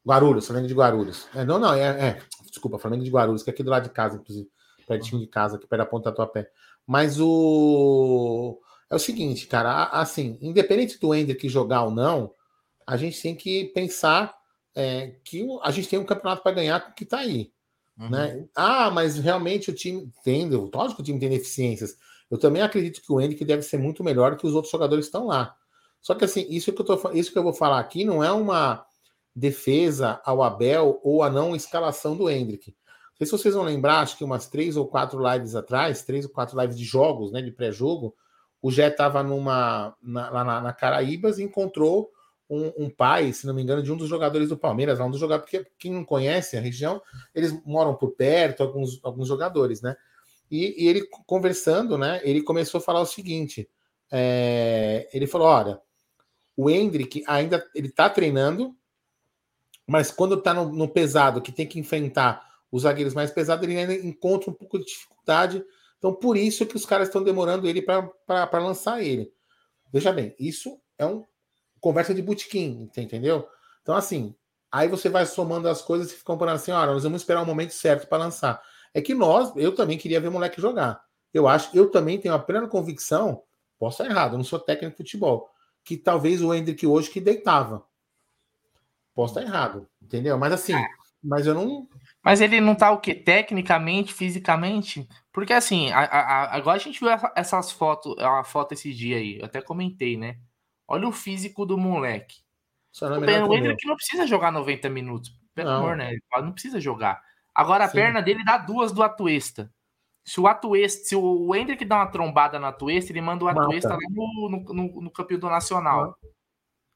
Speaker 1: Guarulhos, Flamengo de Guarulhos. É, não, não, é, é, desculpa, Flamengo de Guarulhos, que é aqui do lado de casa, inclusive, pertinho de casa, aqui perto da ponta do Tatuapé. Mas o é o seguinte, cara, assim, independente do Hendrick jogar ou não, a gente tem que pensar é, que a gente tem um campeonato para ganhar com o que tá aí. Né? Ah, mas realmente o time tem, lógico que o time tem deficiências. Eu também acredito que o Hendrick deve ser muito melhor que os outros jogadores que estão lá. Só que assim, isso que eu, tô, isso que eu vou falar aqui não é uma defesa ao Abel ou a não escalação do Hendrick. Não sei se vocês vão lembrar, acho que umas três ou quatro lives atrás, três ou quatro lives de jogos, né, de pré-jogo, o Jé estava numa na, lá na, na Caraíbas e encontrou um, um pai, se não me engano, de um dos jogadores do Palmeiras, um dos jogadores, porque quem não conhece a região, eles moram por perto, alguns, alguns jogadores, né? E, e ele conversando, né? Ele começou a falar o seguinte: é, ele falou: olha, o Hendrick ainda ele tá treinando, mas quando tá no, no pesado, que tem que enfrentar os zagueiros mais pesados, ele ainda encontra um pouco de dificuldade. Então, por isso que os caras estão demorando ele para lançar ele. Veja bem, isso é um conversa de botequim, você entendeu? Então, assim, aí você vai somando as coisas e fica comparando assim, olha, nós vamos esperar o momento certo para lançar. É que nós, eu também queria ver o moleque jogar. Eu acho, eu também tenho a plena convicção, posso estar errado, eu não sou técnico de futebol, que talvez o Hendrick hoje que deitava. Posso estar errado, entendeu? Mas assim, mas eu não.
Speaker 2: Mas ele não tá o quê? Tecnicamente, fisicamente? Porque assim, a- a- agora a gente viu essa- essas fotos, a foto esse dia aí, eu até comentei, né? Olha o físico do moleque.
Speaker 1: É
Speaker 2: O Hendrick não precisa jogar 90 minutos. Pelo
Speaker 1: Não.
Speaker 2: amor, né? Ele não precisa jogar. Agora a
Speaker 1: Sim.
Speaker 2: perna dele dá duas do Atuesta. Se o Atuesta, se o Hendrick dá uma trombada no Atuesta, ele manda o. Atuesta lá no, no, no, no campeonato nacional.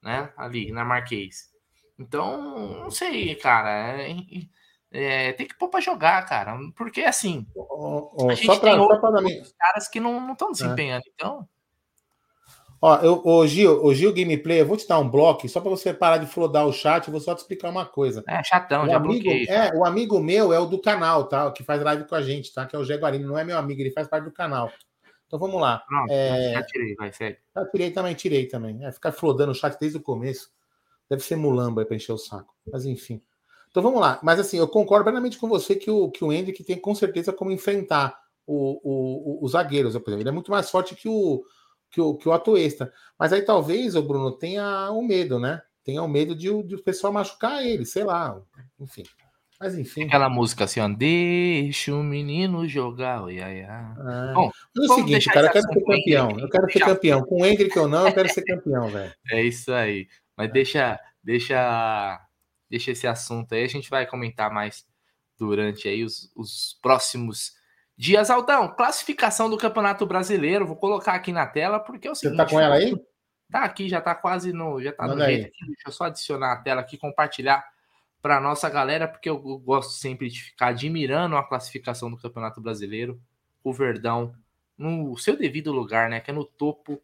Speaker 2: Né? Ali, na Marquês. Então, não sei, cara. É- é, tem que pôr pra jogar, cara. Porque assim.
Speaker 1: Ó,
Speaker 2: a gente
Speaker 1: só pra-
Speaker 2: tem outros
Speaker 1: pra
Speaker 2: caras que não estão desempenhando. Então.
Speaker 1: Ó, eu, o Gil, o Gil Gameplay, eu vou te dar um bloco só para você parar de flodar o chat, eu vou só te explicar uma coisa.
Speaker 2: É chatão,
Speaker 1: o
Speaker 2: já
Speaker 1: amigo,
Speaker 2: bloqueei.
Speaker 1: É, o amigo meu é o do canal, tá? Que faz live com a gente, tá? Que é o Jaguarino, não é meu amigo, ele faz parte do canal. Então vamos lá.
Speaker 2: Pronto,
Speaker 1: É,
Speaker 2: já tirei, vai, segue.
Speaker 1: Eu tirei também, tirei também. É, ficar flodando o chat desde o começo. Deve ser mulamba pra encher o saco. Mas enfim. Então vamos lá. Mas assim, eu concordo plenamente com você que o, que o Hendrick tem com certeza como enfrentar o, o, o- os zagueiros. Por exemplo. Ele é muito mais forte que o, que o, que o Atuesta. Mas aí talvez, o Bruno, tenha o medo, né? Tenha o medo de, o- de o pessoal machucar ele, sei lá. Enfim. Mas enfim.
Speaker 2: Aquela música assim, ó. Deixa o menino jogar. Oi, ai, ai.
Speaker 1: É.
Speaker 2: Bom,
Speaker 1: é o seguinte, cara, eu quero ser campeão. Eu quero ser campeão. Com o Hendrick ou não, eu quero ser campeão, velho.
Speaker 2: É isso aí. Mas deixa, deixa, deixa esse assunto aí. A gente vai comentar mais durante aí os, os próximos dias. Aldão, classificação do Campeonato Brasileiro. Vou colocar aqui na tela porque é o seguinte.
Speaker 1: tá com ela aí?
Speaker 2: Tá aqui, já tá quase no, já tá no
Speaker 1: Manda aí.
Speaker 2: jeito aqui. Deixa eu só adicionar a tela aqui, compartilhar para nossa galera, porque eu gosto sempre de ficar admirando a classificação do Campeonato Brasileiro. O Verdão no seu devido lugar, né? Que é no topo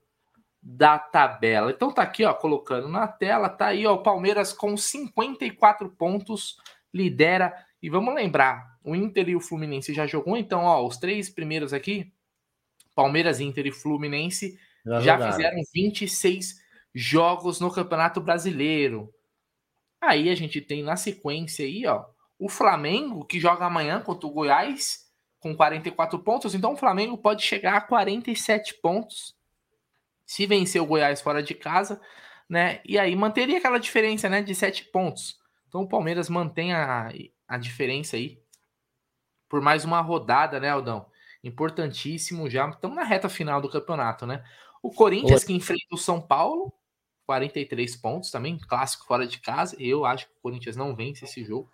Speaker 2: da tabela. Então tá aqui, ó, colocando na tela, tá aí, ó, o Palmeiras com 54 pontos lidera. E vamos lembrar, o Inter e o Fluminense já jogou, então, ó, os três primeiros aqui, Palmeiras, Inter e Fluminense, já, já fizeram 26 jogos no Campeonato Brasileiro. Aí a gente tem na sequência aí, ó, o Flamengo, que joga amanhã contra o Goiás, com 44 pontos. Então o Flamengo pode chegar a 47 pontos se vencer o Goiás fora de casa, né? E aí manteria aquela diferença, né, de 7 pontos. Então o Palmeiras mantém a, a diferença aí por mais uma rodada, né, Aldão? Importantíssimo já. Estamos na reta final do campeonato, né? O Corinthians Oi. que enfrenta o São Paulo, 43 pontos também, clássico fora de casa. Eu acho que o Corinthians não vence esse jogo.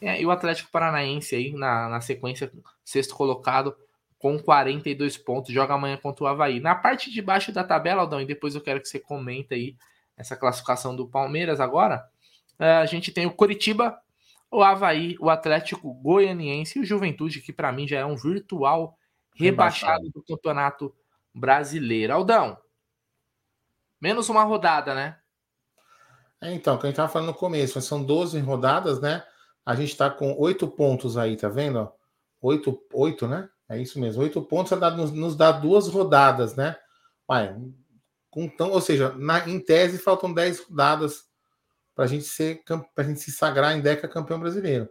Speaker 2: É, e o Atlético Paranaense aí na, na sequência, sexto colocado, com 42 pontos, joga amanhã contra o Havaí. Na parte de baixo da tabela, Aldão, e depois eu quero que você comente aí essa classificação do Palmeiras agora. É, a gente tem o Coritiba, o Havaí, o Atlético Goianiense e o Juventude, que para mim já é um virtual rebaixado, do campeonato brasileiro. Aldão, menos uma rodada, né?
Speaker 1: É, então, que a gente estava falando no começo, são 12 rodadas, né? A gente está com oito pontos aí, tá vendo? Oito, oito, né? É isso mesmo. Oito pontos nos, nos dá duas rodadas, né? Vai, então, ou seja, na, em tese faltam dez rodadas para a gente ser para gente se sagrar em Deca campeão brasileiro.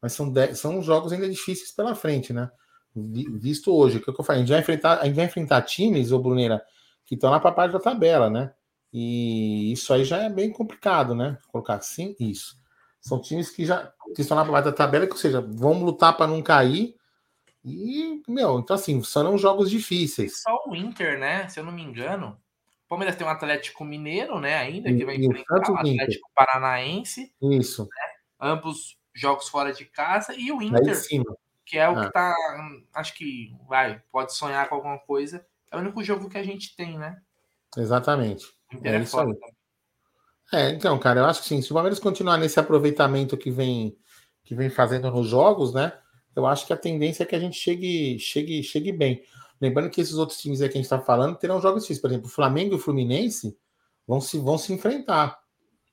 Speaker 1: Mas são, dez, são jogos ainda difíceis pela frente, né? Visto hoje, o que eu falei, a gente vai enfrentar, a gente vai enfrentar times, ô Bruneira, que estão para parte da tabela, né? E isso aí já é bem complicado, né? Colocar assim, isso. São times que já que estão na parte da tabela, que, ou seja, vão lutar para não cair. E, meu, então assim, serão jogos difíceis.
Speaker 2: Só o Inter, né? Se eu não me engano. O Palmeiras tem um Atlético Mineiro, né? Ainda, que vai enfrentar o Atlético. Paranaense.
Speaker 1: Isso.
Speaker 2: Né? Ambos jogos fora de casa. E o Inter, que é o ah. que tá. Acho que vai, pode sonhar com alguma coisa. É o único jogo que a gente tem, né?
Speaker 1: Exatamente. O Inter é, é. Também. É, então, cara, eu acho que sim. Se o Palmeiras continuar nesse aproveitamento que vem que vem fazendo nos jogos, né? Eu acho que a tendência é que a gente chegue, chegue, chegue bem. Lembrando que esses outros times aí que a gente está falando terão jogos difíceis. Por exemplo, o Flamengo e o Fluminense vão se, vão se enfrentar,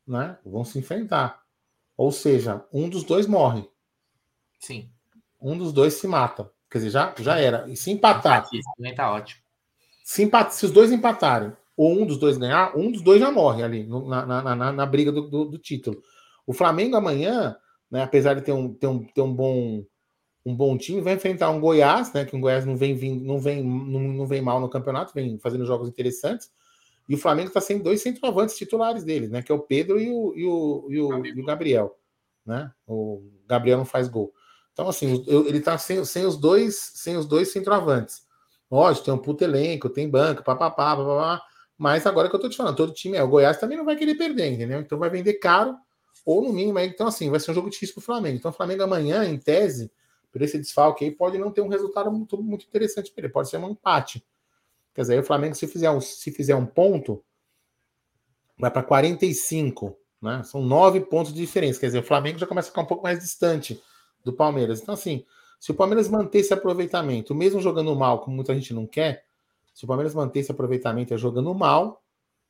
Speaker 1: né? Vão se enfrentar. Ou seja, um dos dois morre.
Speaker 2: Sim.
Speaker 1: Um dos dois se mata. Quer dizer, já, já era. E se empatar.
Speaker 2: Também tá ótimo.
Speaker 1: Se, empat, se os dois empatarem ou um dos dois ganhar, um dos dois já morre ali na, na, na, na, briga do, do, do, título. O Flamengo amanhã, né, apesar de ter um, ter um, ter um bom um bom time, vai enfrentar um Goiás, né, que o Goiás não vem, não vem, não, não vem mal no campeonato, vem fazendo jogos interessantes. E o Flamengo está sem dois centroavantes titulares dele, né, que é o Pedro e o, e o, e o, e o Gabriel, né? O Gabriel não faz gol. Então assim, ele está sem, sem os dois, sem os dois centroavantes. Lógico, tem um puto elenco, tem banco, papapá, papapá. Mas agora que eu tô te falando, todo time é. O Goiás também não vai querer perder, entendeu? Então vai vender caro, ou no mínimo. Então, assim, vai ser um jogo difícil pro Flamengo. Então, o Flamengo amanhã, em tese, por esse desfalque aí, pode não ter um resultado muito, muito interessante para ele. Pode ser um empate. Quer dizer, o Flamengo, se fizer um, se fizer um ponto, vai para 45, né? São nove pontos de diferença. Quer dizer, o Flamengo já começa a ficar um pouco mais distante do Palmeiras. Então, assim, se o Palmeiras manter esse aproveitamento, mesmo jogando mal, como muita gente não quer, se o Palmeiras manter esse aproveitamento é jogando mal,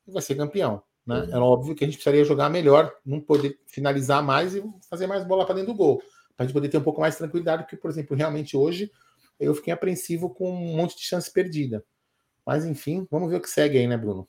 Speaker 1: vai ser campeão. Né? Uhum. É óbvio que a gente precisaria jogar melhor, não poder finalizar mais e fazer mais bola para dentro do gol. Para a gente poder ter um pouco mais de tranquilidade, porque, por exemplo, realmente hoje eu fiquei apreensivo com um monte de chance perdida. Mas enfim, vamos ver o que segue aí, né, Bruno?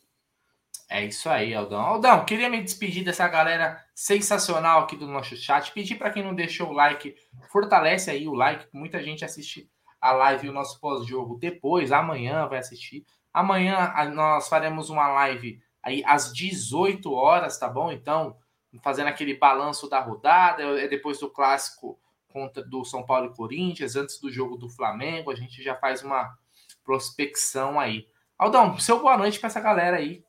Speaker 2: É isso aí, Aldão. Aldão, queria me despedir dessa galera sensacional aqui do nosso chat. Pedir para quem não deixou o like, fortalece aí o like, muita gente assiste a live e o nosso pós-jogo depois, amanhã vai assistir. Amanhã nós faremos uma live aí às 18 horas, tá bom? Então, fazendo aquele balanço da rodada, é depois do clássico contra do São Paulo e Corinthians, antes do jogo do Flamengo, a gente já faz uma prospecção aí. Aldão, seu boa noite para essa galera aí.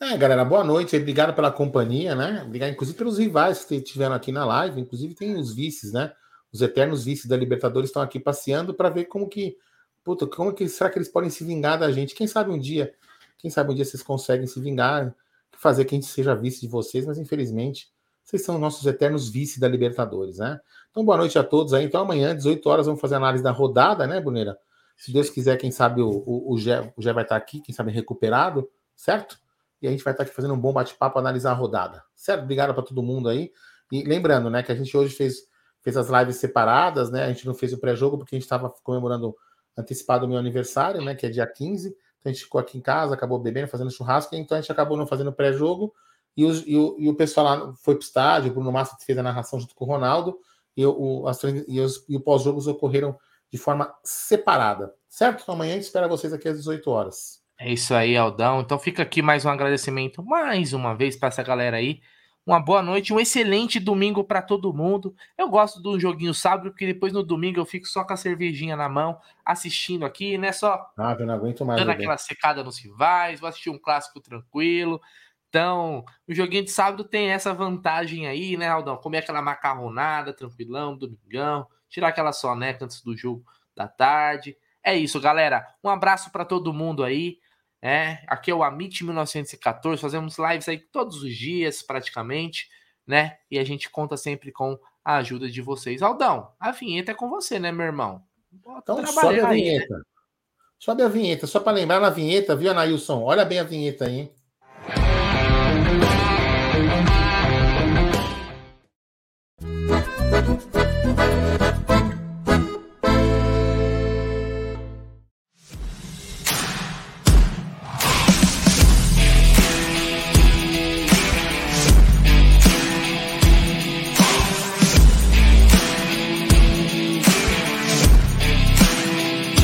Speaker 1: É, galera, boa noite. Obrigado pela companhia, né? Obrigado, inclusive, pelos rivais que tiveram aqui na live. Inclusive, tem os vices, né? os eternos vices da Libertadores estão aqui passeando para ver como que, puta, como que será que eles podem se vingar da gente? Quem sabe um dia, quem sabe um dia vocês conseguem se vingar, fazer que a gente seja vice de vocês, mas infelizmente vocês são nossos eternos vice da Libertadores, né? Então boa noite a todos aí. Então amanhã, 18 horas, vamos fazer a análise da rodada, né, Boneira? Se Deus quiser, quem sabe o, o, o, Gé, o Gé vai estar aqui, quem sabe recuperado, certo? E a gente vai estar aqui fazendo um bom bate-papo, analisar a rodada, certo? Obrigado para todo mundo aí. E lembrando, né, que a gente hoje fez, fez as lives separadas, né? A gente não fez o pré-jogo porque a gente estava comemorando antecipado o meu aniversário, né, que é dia 15. Então a gente ficou aqui em casa, acabou bebendo, fazendo churrasco, então a gente acabou não fazendo pré-jogo. E, os, e, o, e o pessoal lá foi para o estádio, o Bruno Massa fez a narração junto com o Ronaldo, e o, as, e, os, e o pós-jogos ocorreram de forma separada, certo? Então amanhã a gente espera vocês aqui às 18 horas.
Speaker 2: É isso aí, Aldão. Então fica aqui mais um agradecimento mais uma vez para essa galera aí. Uma boa noite, um excelente domingo para todo mundo. Eu gosto do joguinho sábado, porque depois no domingo eu fico só com a cervejinha na mão, assistindo aqui, né? Só
Speaker 1: ah, eu não aguento mais.
Speaker 2: Dando aquela secada nos rivais, vou assistir um clássico tranquilo. Então, o joguinho de sábado tem essa vantagem aí, né, Aldão? Comer aquela macarronada, tranquilão, domingão, tirar aquela soneca antes do jogo da tarde. É isso, galera. Um abraço para todo mundo aí. É, aqui é o Amit 1914, fazemos lives aí todos os dias, praticamente, né? E a gente conta sempre com a ajuda de vocês. Aldão, a vinheta é com você, né, meu irmão?
Speaker 1: Então sobe a vinheta. Aí, né? Sobe a vinheta, só para lembrar na vinheta, viu, Anailson? Olha bem a vinheta aí, hein?